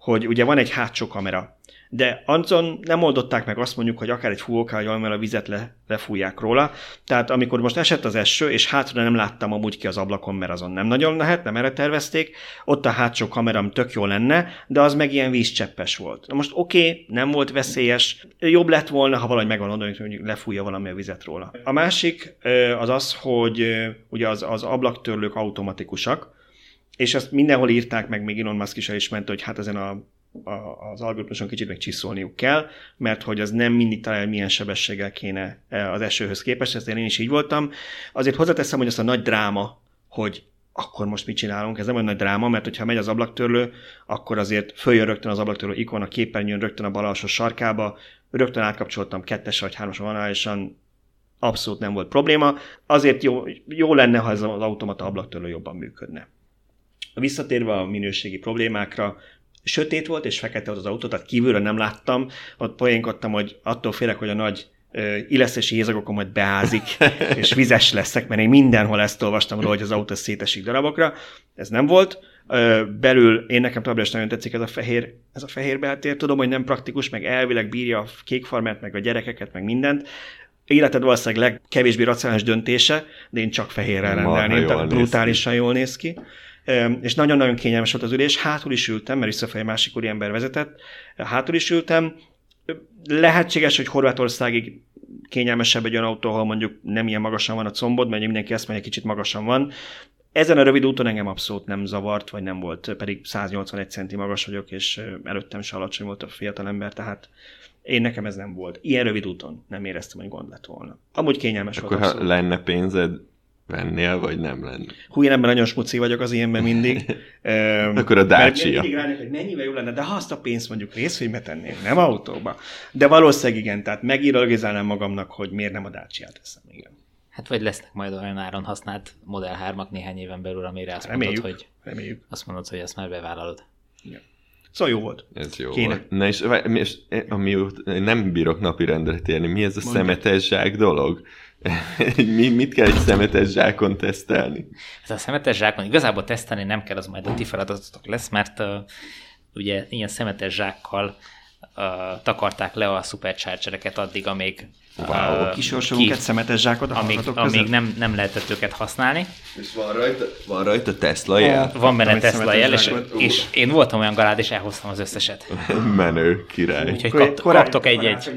hogy ugye van egy hátsó kamera, de azon nem oldották meg azt mondjuk, hogy akár egy fúvóká, vagy valamivel a vizet le, lefújják róla. Tehát amikor most esett az eső, és hátra nem láttam amúgy ki az ablakon, mert azon nem nagyon lehet, nem erre tervezték, ott a hátsó kameram tök jó lenne, de az meg ilyen vízcseppes volt. Na most oké, okay, nem volt veszélyes, jobb lett volna, ha valahogy megvan hogy mondjuk lefújja valami a vizet róla. A másik az az, hogy ugye az, az ablaktörlők automatikusak, és ezt mindenhol írták meg, még Elon Musk is elismerte, hogy hát ezen a, a, az algoritmuson kicsit meg csiszolniuk kell, mert hogy az nem mindig talál, milyen sebességgel kéne e, az esőhöz képest, ezt én is így voltam. Azért hozzáteszem, hogy azt a nagy dráma, hogy akkor most mit csinálunk, ez nem olyan nagy dráma, mert hogyha megy az ablaktörlő, akkor azért följön rögtön az ablaktörlő ikon a képernyőn, rögtön a bal alsó sarkába, rögtön átkapcsoltam kettes vagy hármas vonalálisan, abszolút nem volt probléma. Azért jó, jó lenne, ha ez az automata ablaktörlő jobban működne. Visszatérve a minőségi problémákra, sötét volt és fekete volt az autó, tehát kívülről nem láttam, ott poénkodtam, hogy attól félek, hogy a nagy illesztési hézagokon majd beázik, <laughs> és vizes leszek, mert én mindenhol ezt olvastam róla, hogy az autó szétesik darabokra. Ez nem volt. Belül én nekem továbbra is nagyon tetszik ez a fehér, ez a fehér beltér. Tudom, hogy nem praktikus, meg elvileg bírja a kékfarmert, meg a gyerekeket, meg mindent. Életed valószínűleg legkevésbé racionális döntése, de én csak fehérrel rendelném, tehát brutálisan jól néz ki és nagyon-nagyon kényelmes volt az ülés, hátul is ültem, mert visszafelé másik ember vezetett, hátul is ültem, lehetséges, hogy Horvátországig kényelmesebb egy olyan autó, ahol mondjuk nem ilyen magasan van a combod, mert mindenki ezt mondja, kicsit magasan van. Ezen a rövid úton engem abszolút nem zavart, vagy nem volt, pedig 181 centi magas vagyok, és előttem se alacsony volt a fiatal ember, tehát én nekem ez nem volt. Ilyen rövid úton nem éreztem, hogy gond lett volna. Amúgy kényelmes Akkor volt. Akkor ha lenne pénzed, vennél, vagy nem lenne? Hú, én ebben nagyon smuci vagyok az ilyenben mindig. <laughs> Akkor a Dacia. Mindig ránék, hogy mennyivel jó lenne, de ha azt a pénzt mondjuk részvénybe tennék, nem autóba. De valószínűleg igen, tehát megíralizálnám magamnak, hogy miért nem a Dacia-t teszem, igen. Hát vagy lesznek majd olyan áron használt Model 3-ak néhány éven belül, amire azt reméljük, mondod, hogy, reméljük. azt mondod, hogy ezt már bevállalod. Igen. Szóval jó volt. Ez jó Kéne. volt. Na és, és ami nem bírok napi rendre térni, mi ez a Mondja. szemetes zsák dolog? Mi, mit kell egy szemetes zsákon tesztelni? Ez a szemetes zsákon igazából tesztelni nem kell, az majd a ti feladatotok lesz, mert uh, ugye ilyen szemetes zsákkal uh, takarták le a superchargereket addig, amíg Wow, uh, kisorsolunk egy szemetes zsákot amíg, amíg nem, nem lehetett őket használni. És van rajta, van rajta Tesla jel? Van benne Tesla jel, és, és én voltam olyan galád, és elhoztam az összeset. <laughs> Menő, király. Úgyhogy kap, kaptok egy-egy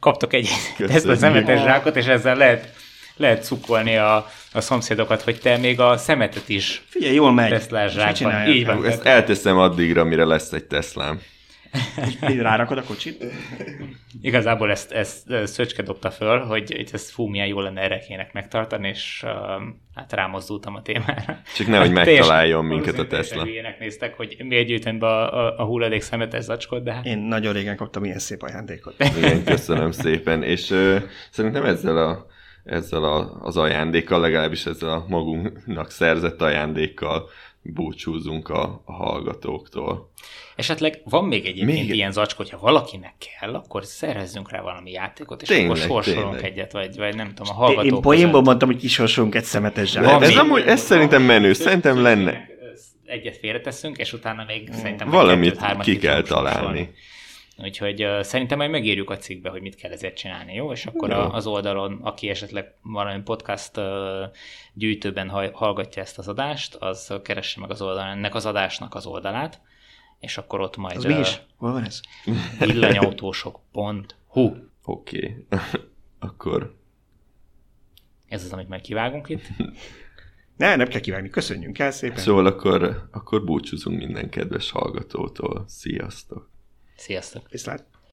kaptok egy Tesla szemetes zsákot, és ezzel lehet lehet cukkolni a, a szomszédokat, hogy te még a szemetet is Figyelj, jól megy. Teslás zsákban. Így van. Ezt elteszem addigra, mire lesz egy Teslám. Így rárakod a kocsit? Igazából ezt, ezt Szöcske dobta föl, hogy ezt fú, milyen jó lenne erre kének megtartani, és uh, hát rámozdultam a témára. Csak nehogy megtaláljon minket a Tesla. Ilyenek néztek, hogy miért gyűjtöm be a, a, a hulladék szemetes zacskot, de hát... Én nagyon régen kaptam ilyen szép ajándékot. Igen, köszönöm szépen, és uh, szerintem ezzel a ezzel a, az ajándékkal, legalábbis ezzel a magunknak szerzett ajándékkal búcsúzunk a, a hallgatóktól. Esetleg van még egyébként még... ilyen zacskó, hogyha valakinek kell, akkor szerezzünk rá valami játékot, és tényleg, akkor sorsolunk tényleg. egyet, vagy, vagy nem tudom, a hallgatók Én poénból mondtam, hogy kisorsolunk egy szemetes zsákot. Ez, amúgy, ez szerintem menő, szerintem lenne. Egyet félreteszünk, és utána még szerintem valamit ki kell találni. Sorsolni. Úgyhogy uh, szerintem majd megírjuk a cikkbe, hogy mit kell ezért csinálni, jó? És akkor a, az oldalon, aki esetleg valami podcast uh, gyűjtőben hallgatja ezt az adást, az keresse meg az oldalon ennek az adásnak az oldalát, és akkor ott majd... Az uh, mi is? Hol van ez? villanyautósok.hu Oké. Okay. <laughs> akkor... Ez az, amit majd kivágunk itt. <laughs> Ne, nem kell kivágni, köszönjünk el szépen. Szóval akkor, akkor búcsúzunk minden kedves hallgatótól. Sziasztok! Sziasztok! Viszlát!